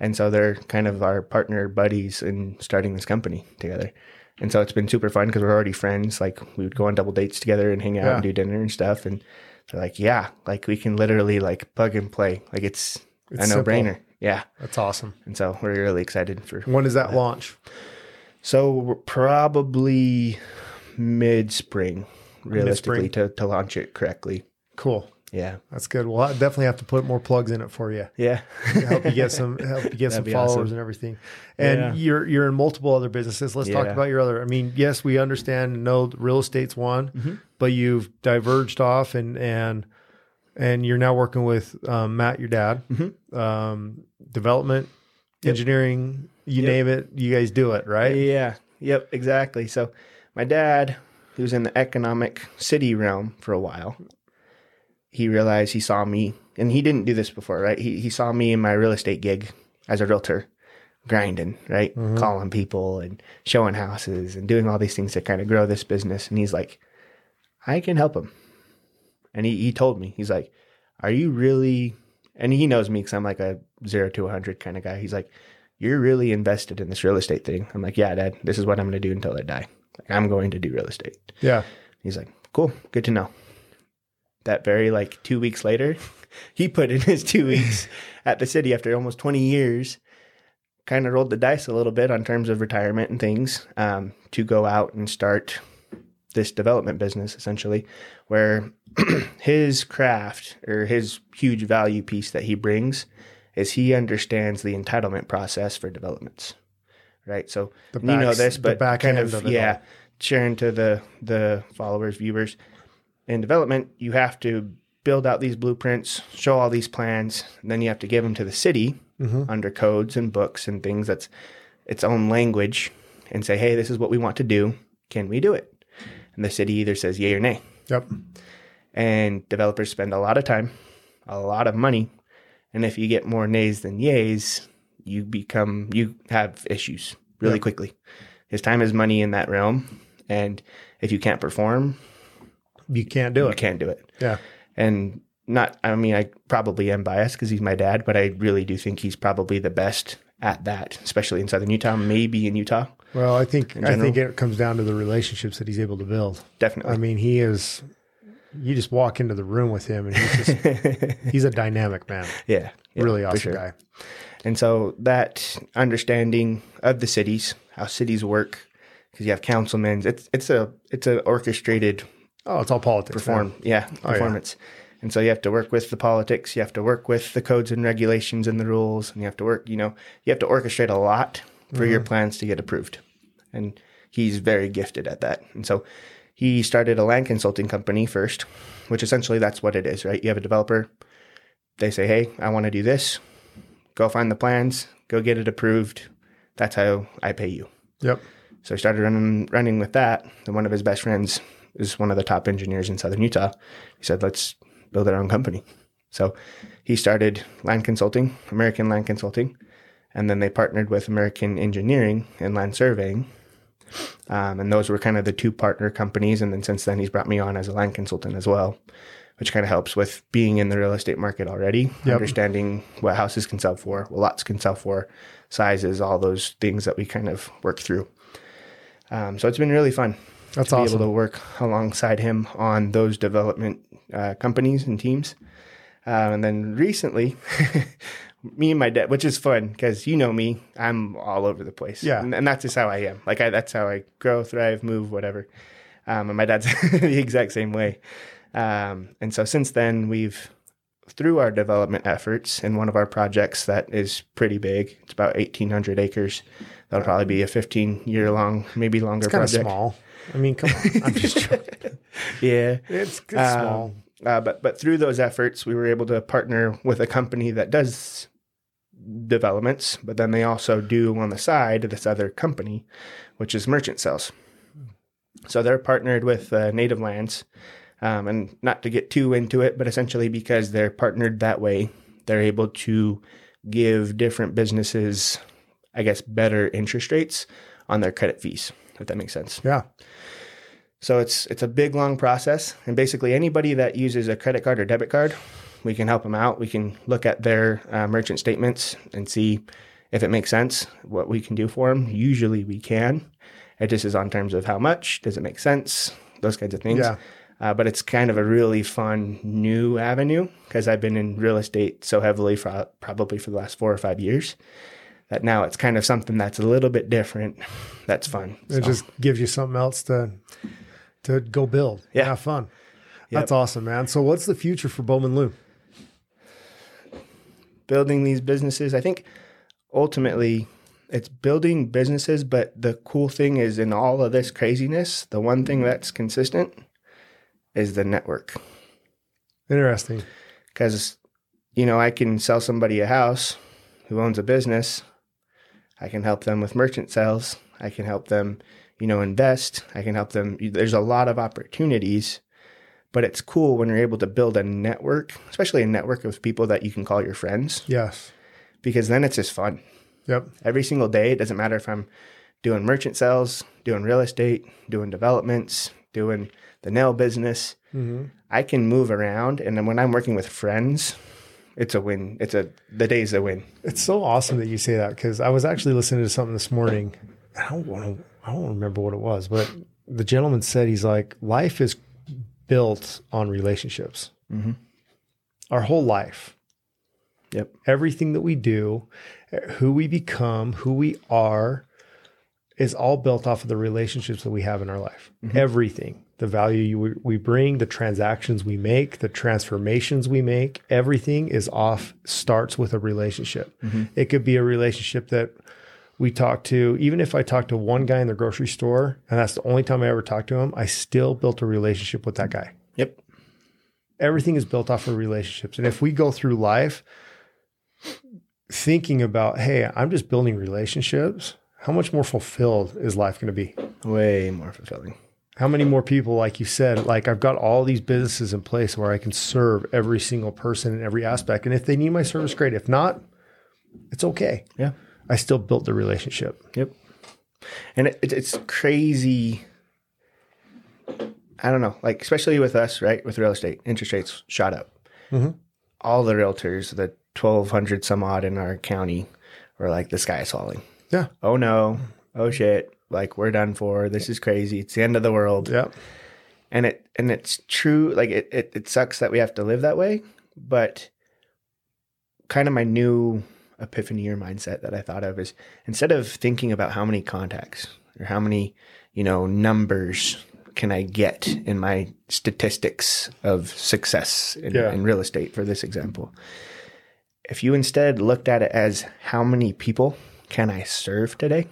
and so they're kind of our partner buddies in starting this company together. And so it's been super fun because we're already friends. Like we would go on double dates together and hang out Yeah. and do dinner and stuff. And they're like, yeah, like we can literally like plug and play. Like it's, It's a no brainer. Yeah. That's awesome. And so we're really excited for. When does that launch? So we're probably mid spring, realistically, to, to launch it correctly. Cool. Yeah. That's good. Well, I definitely have to put more plugs in it for you. Yeah. help you get some help you get some followers awesome. and everything. And Yeah. you're you're in multiple other businesses. Let's talk about your other. I mean, yes, we understand and know real estate's one, Mm-hmm. but you've diverged off and and and you're now working with um, Matt, your dad, Mm-hmm. um, development, Yep. engineering, you Yep. name it, you guys do it, right? Yeah. Yep. Exactly. So my dad, who was in the economic city realm for a while, he realized he saw me, and he didn't do this before, right? He he saw me in my real estate gig as a realtor, grinding, right, mm-hmm. calling people and showing houses and doing all these things to kind of grow this business. And he's like, I can help him. And he he told me, he's like, Are you really? And he knows me because I'm like a zero to a hundred kind of guy. He's like, You're really invested in this real estate thing. I'm like, Yeah, Dad. This is what I'm going to do until I die. Like, I'm going to do real estate. Yeah. He's like, cool, good to know. That very like two weeks later, he put in his two weeks at the city after almost 20 years, kind of rolled the dice a little bit on terms of retirement and things um, to go out and start this development business essentially, where his craft or his huge value piece that he brings is he understands the entitlement process for developments. Right. So The you know this, but back kind of, of yeah, all. sharing to the the followers, viewers. In development, you have to build out these blueprints, show all these plans, and then you have to give them to the city Mm-hmm. under codes and books and things that's its own language and say, hey, this is what we want to do. Can we do it? And the city either says yay or nay. Yep. And developers spend a lot of time, a lot of money. And if you get more nays than yays, you become, you have issues really Yep. quickly. His time is money in that realm. And if you can't perform, You can't do it. you can't do it. Yeah. And not, I mean, I probably am biased because he's my dad, but I really do think he's probably the best at that, especially in Southern Utah, maybe in Utah. Well, I think I think it comes down to the relationships that he's able to build. Definitely. I mean, he is. You just walk into the room with him, and he's just he's a dynamic man. yeah, yeah, really awesome sure. guy. And so that understanding of the cities, how cities work, because you have councilmen, it's it's a it's a orchestrated Oh, it's all politics. perform, man. yeah, Oh, yeah. performance. And so you have to work with the politics, you have to work with the codes and regulations and the rules, and you have to work, you know, you have to orchestrate a lot for your mm-hmm. plans to get approved. And he's very gifted at that. And so he started a land consulting company first, which essentially that's what it is, right? You have a developer, they say, Hey, I want to do this. Go find the plans, go get it approved. That's how I pay you. Yep. So I started running running with that. And one of his best friends is one of the top engineers in Southern Utah. He said, "Let's build our own company." So he started Land Consulting, American Land Consulting, and then they partnered with American Engineering and Land Surveying. Um, and those were kind of the two partner companies. And then since then, he's brought me on as a land consultant as well, which kind of helps with being in the real estate market already, Yep. understanding what houses can sell for, what lots can sell for, sizes, all those things that we kind of work through. Um, so it's been really fun That's to be awesome. able to work alongside him on those development uh, companies and teams. Uh, and then recently, me and my dad, which is fun because you know me, I'm all over the place. Yeah. and, and that's just how I am. Like I, that's how I grow, thrive, move, whatever. Um, and my dad's the exact same way. Um, and so since then, we've through our development efforts in one of our projects that is pretty big. It's about 1,800 acres. That'll probably be a 15 year long, maybe longer It's kind of project. small. I mean, come on. I'm just joking. Yeah. It's, it's Um, small. Uh, but but through those efforts, we were able to partner with a company that does developments, but then they also do on the side this other company, which is merchant sales. So they're partnered with uh, Native Lands, um, and not to get too into it, but essentially because they're partnered that way, they're able to give different businesses, I guess, better interest rates on their credit fees. If that makes sense. Yeah. So it's it's a big long process, and basically anybody that uses a credit card or debit card, we can help them out. We can look at their uh, merchant statements and see if it makes sense what we can do for them. Usually we can. It just is on terms of how much does it make sense, those kinds of things. Yeah. Uh, but it's kind of a really fun new avenue because I've been in real estate so heavily for probably for the last four or five years that now it's kind of something that's a little bit different. That's fun. It So, just gives you something else to to go build. Yeah. Have fun. That's awesome, man. So what's the future for Bowman Loo? Building these businesses. I think ultimately it's building businesses, but the cool thing is in all of this craziness, the one thing mm-hmm. that's consistent is the network. Interesting. Because, you know, I can sell somebody a house who owns a business. I can help them with merchant sales. I can help them, you know, invest. I can help them. There's a lot of opportunities but it's cool when you're able to build a network, especially a network of people that you can call your friends, Yes. because then it's just fun. Yep. Every single day, it doesn't matter if I'm doing merchant sales, doing real estate, doing developments, doing the nail business. hmm I can move around, and then when I'm working with friends, it's a win. It's a the day's a win. It's so awesome that you say that because I was actually listening to something this morning. I don't want to. I don't remember what it was, but the gentleman said he's like, life is built on relationships. Mhm. Our whole life, Yep. everything that we do, who we become, who we are, is all built off of the relationships that we have in our life. Everything, the value you, we, we bring, the transactions we make, the transformations we make, everything is off, starts with a relationship. It could be a relationship that we talk to, even if I talk to one guy in the grocery store, and that's the only time I ever talk to him, I still built a relationship with that guy Yep. everything is built off of relationships. And if we go through life thinking about, hey, I'm just building relationships, how much more fulfilled is life going to be? Way more fulfilling. How many more people, like you said, like I've got all these businesses in place where I can serve every single person in every aspect. And if they need my service, great. If not, it's okay. Yeah. I still built the relationship. Yep. And it, it, it's crazy. I don't know, like especially with us, right? With real estate, interest rates shot up. Mhm. All the realtors, the twelve hundred some odd in our county, were like, "The sky is falling." Yeah. Oh no! Oh shit! Like we're done for. This is crazy. It's the end of the world. Yeah. And it and it's true. Like it, it, it sucks that we have to live that way, but kind of my new epiphany or mindset that I thought of is instead of thinking about how many contacts or how many, you know, numbers can I get in my statistics of success in, Yeah. in real estate, for this example, if you instead looked at it as how many people can I serve today?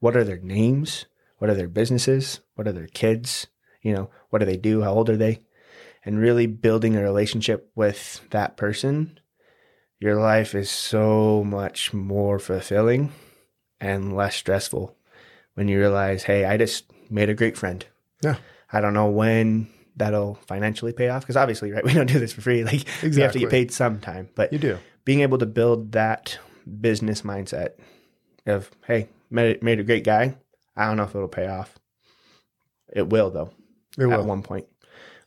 What are their names? What are their businesses? What are their kids? You know, what do they do? How old are they? And really building a relationship with that person your life is so much more fulfilling and less stressful when you realize, hey, I just made a great friend. Yeah. I don't know when that'll financially pay off because obviously, right, we don't do this for free. Like we have to get paid sometime. But You do. being able to build that business mindset of, hey, made, made a great guy. I don't know if it'll pay off. It will though It will. at one point.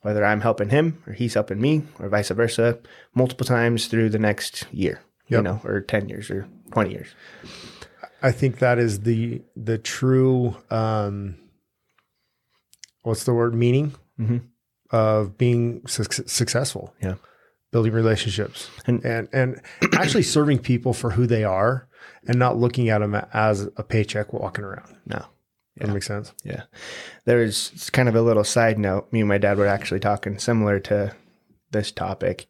Whether I'm helping him or he's helping me or vice versa, multiple times through the next year, you know, or 10 years or 20 years. I think that is the the true um what's the word meaning Mhm. of being suc successful. Yeah. Building relationships And- and and actually serving people for who they are and not looking at them as a paycheck walking around. No. That makes sense. Yeah. There's it's kind of a little side note. Me and my dad were actually talking similar to this topic.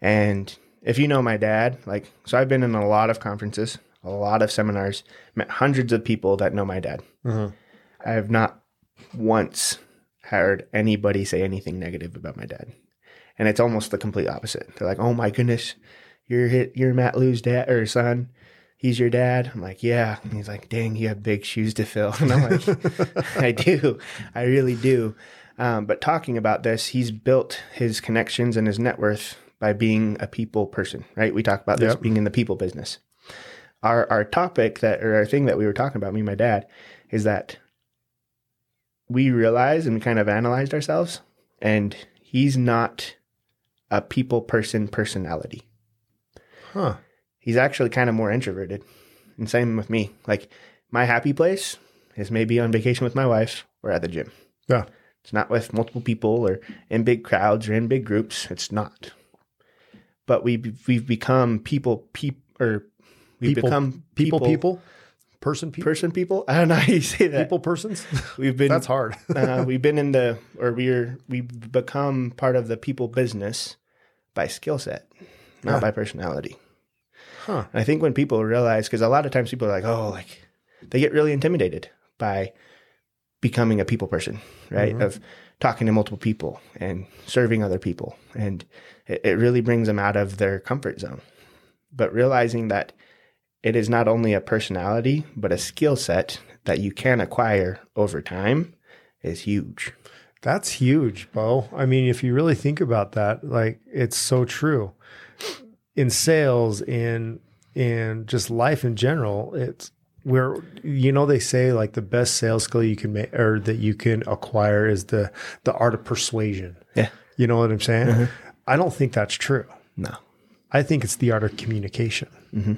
And if you know my dad, like, so I've been in a lot of conferences, a lot of seminars, met hundreds of people that know my dad. Mhm. I have not once heard anybody say anything negative about my dad. And it's almost the complete opposite. They're like, "Oh my goodness, you're hit, you're Matt Loo's dad or son. He's your dad." I'm like, "Yeah." And he's like, "Dang, you have big shoes to fill." And I'm like, "I do, I really do." Um, but talking about this, he's built his connections and his net worth by being a people person, right? We talk about this Yep. being in the people business. Our our topic that or our thing that we were talking about, me and my dad, is that we realized and we kind of analyzed ourselves, and he's not a people person personality. Huh. He's actually kind of more introverted. And same with me. Like my happy place is maybe on vacation with my wife or at the gym. Yeah. It's not with multiple people or in big crowds or in big groups. It's not. But we we've become people peop or we've People- become People people. person people person people. I don't know how you say that. people persons. We've been That's hard. uh, we've been in the or we're we've become part of the people business by skill set, not Yeah. by personality. Huh. And I think when people realize, because a lot of times people are like, oh, like they get really intimidated by becoming a people person, right? Mm-hmm. Of talking to multiple people and serving other people. And it, it really brings them out of their comfort zone. But realizing that it is not only a personality, but a skill set that you can acquire over time is huge. That's huge, Bo. I mean, if you really think about that, like it's so true. In sales, in in just life in general, it's where you know they say like the best sales skill you can make or that you can acquire is the the art of persuasion. Yeah. You know what I'm saying? Mm-hmm. I don't think that's true. No. I think it's the art of communication. Mm-hmm.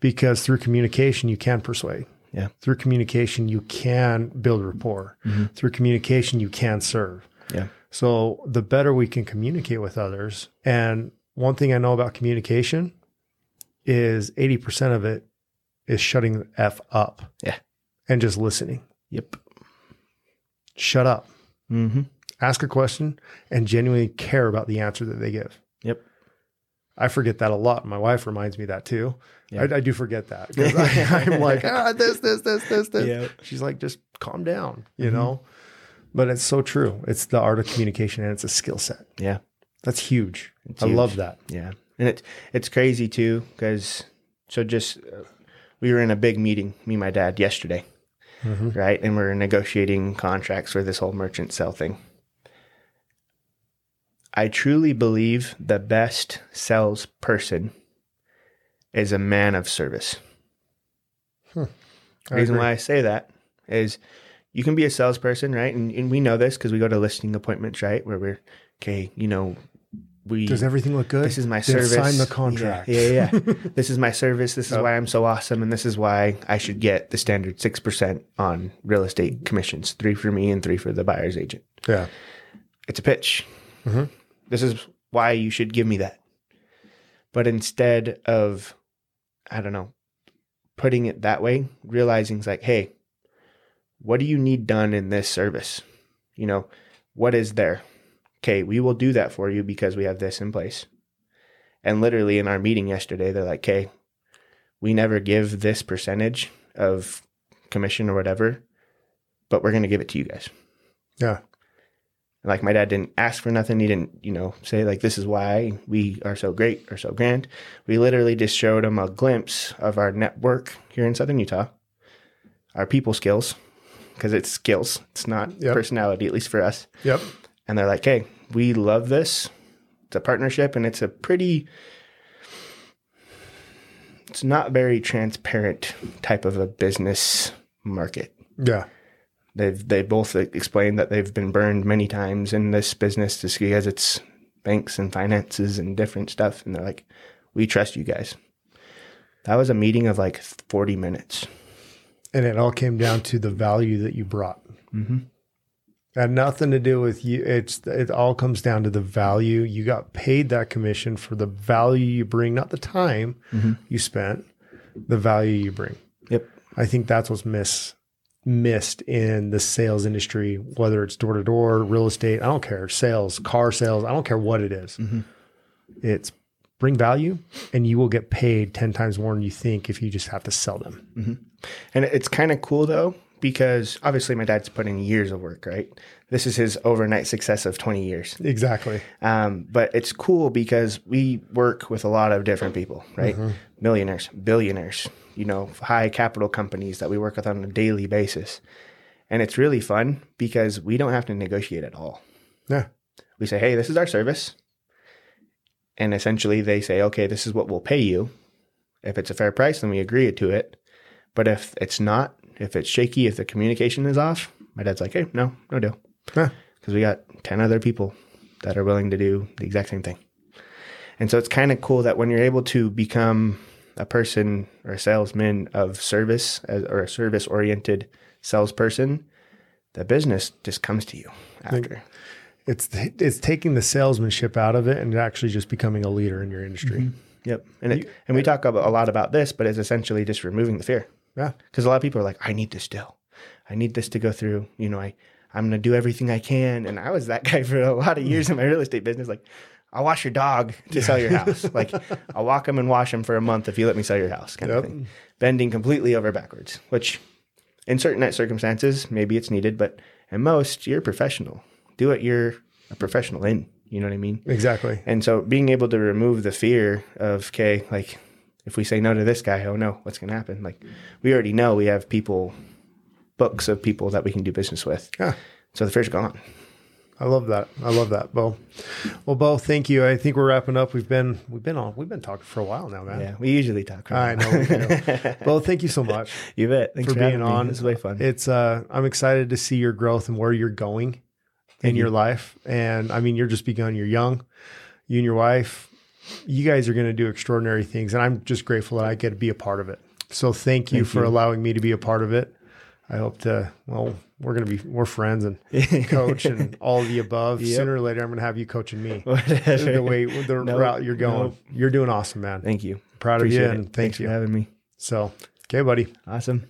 Because through communication, you can persuade. Yeah. Through communication, you can build rapport. Mm-hmm. Through communication, you can serve. Yeah. So the better we can communicate with others. And one thing I know about communication is 80% of it is shutting the F up Yeah. and just listening. Yep. Shut up. Mm-hmm. Ask a question and genuinely care about the answer that they give. Yep. I forget that a lot. My wife reminds me that too. Yeah. I, I do forget that 'cause I, am like, ah, this, this, this, this, this. Yeah. She's like, just calm down, you know? But it's so true. It's the art of communication and it's a skill set. Yeah. That's huge. It's I huge. love that. Yeah, and it's it's crazy too because so just uh, we were in a big meeting, me and my dad yesterday, right, and we are negotiating contracts for this whole merchant sell thing. I truly believe the best salesperson is a man of service. The reason agree. why I say that is you can be a salesperson, right? And, and we know this because we go to listing appointments, right? Where we're, okay, you know, we Does everything look good? this is my Then service. Sign the contract. Yeah, yeah, yeah. this is my service. This is Yep. why I'm so awesome, and this is why I should get the standard six percent on real estate commissions, three for me and three for the buyer's agent. Yeah. It's a pitch. Mhm. This is why you should give me that. But instead of, I don't know, putting it that way, realizing it's like, hey, what do you need done in this service? You know, what is there? Okay, we will do that for you because we have this in place. And literally in our meeting yesterday, they're like, okay, we never give this percentage of commission or whatever, but we're going to give it to you guys. Yeah. Like my dad didn't ask for nothing. He didn't, you know, say like this is why we are so great or so grand. We literally just showed him a glimpse of our network here in Southern Utah, our people skills, because it's skills. It's not Yep. personality, at least for us. Yep. And they're like, "Hey, we love this. It's a partnership, and it's a pretty." It's not very transparent type of a business market Yeah. they've they both explained that they've been burned many times in this business just because it's banks and finances and different stuff and they're like we trust you guys that was a meeting of like 40 minutes And it all came down to the value that you brought. mm-hmm. Had nothing to do with you. It's it all comes down to the value you got paid that commission for the value you bring, not the time mm-hmm. you spent, the value you bring. yep I think that's what's miss missed in the sales industry, whether it's door to door, real estate. I don't care, sales, car sales. I don't care what it is. Mm-hmm. It's bring value, and you will get paid ten times more than you think if you just have to sell them. Mm-hmm. and it's kind of cool though because obviously my dad's put in years of work right this is his overnight success of 20 years Exactly. Um, but it's cool because we work with a lot of different people, right? Millionaires, billionaires, you know, high capital companies that we work with on a daily basis. And it's really fun because we don't have to negotiate at all. Yeah. We say, hey, this is our service. And essentially they say, okay, this is what we'll pay you. If it's a fair price, then we agree to it. But if it's not, if it's shaky, if the communication is off, my dad's like, hey, no, no deal because we got 10 other people that are willing to do the exact same thing. And so it's kind of cool that when you're able to become a person or a salesman of service as, or a service oriented salesperson, the business just comes to you after. It's it's taking the salesmanship out of it and actually just becoming a leader in your industry. Mm-hmm. Yep. And it, and we talk about, a lot about this, but it's essentially just removing the fear. Yeah. Because a lot of people are like, I need this deal. I need this to go through. You know, I, I'm going to do everything I can. And I was that guy for a lot of years mm. in my real estate business. Like, I'll wash your dog to sell your house. like, I'll walk him and wash him for a month if you let me sell your house, kind of thing. Bending completely over backwards, which in certain circumstances, maybe it's needed, but in most, you're a professional. Do what you're a professional in. You know what I mean? Exactly. And so being able to remove the fear of, okay, like if we say no to this guy, oh no, what's going to happen? Like we already know we have people, books of people that we can do business with. Yeah. So the fear's gone. I love that. I love that, Bo. Well, Bo, thank you. I think we're wrapping up. We've been we've been on we've been talking for a while now, man. Yeah. We usually talk. I know. Bo, thank you so much you bet. Thanks for, for, being me. on. This is way fun. It's uh I'm excited to see your growth and where you're going in Thank your life. And I mean, you're just begun. You're young. You and your wife, you guys are going to do extraordinary things, and I'm just grateful that I get to be a part of it. So thank you Thank for you. allowing me to be a part of it. I hope to. Well, we're going to be we're friends and coach and all the above. Yep. Sooner or later, I'm going to have you coaching me. The way the Nope. route you're going. Nope. You're doing awesome, man. Thank you. Proud of you Appreciate and thank Thanks you. for having me. So, okay, buddy. Awesome.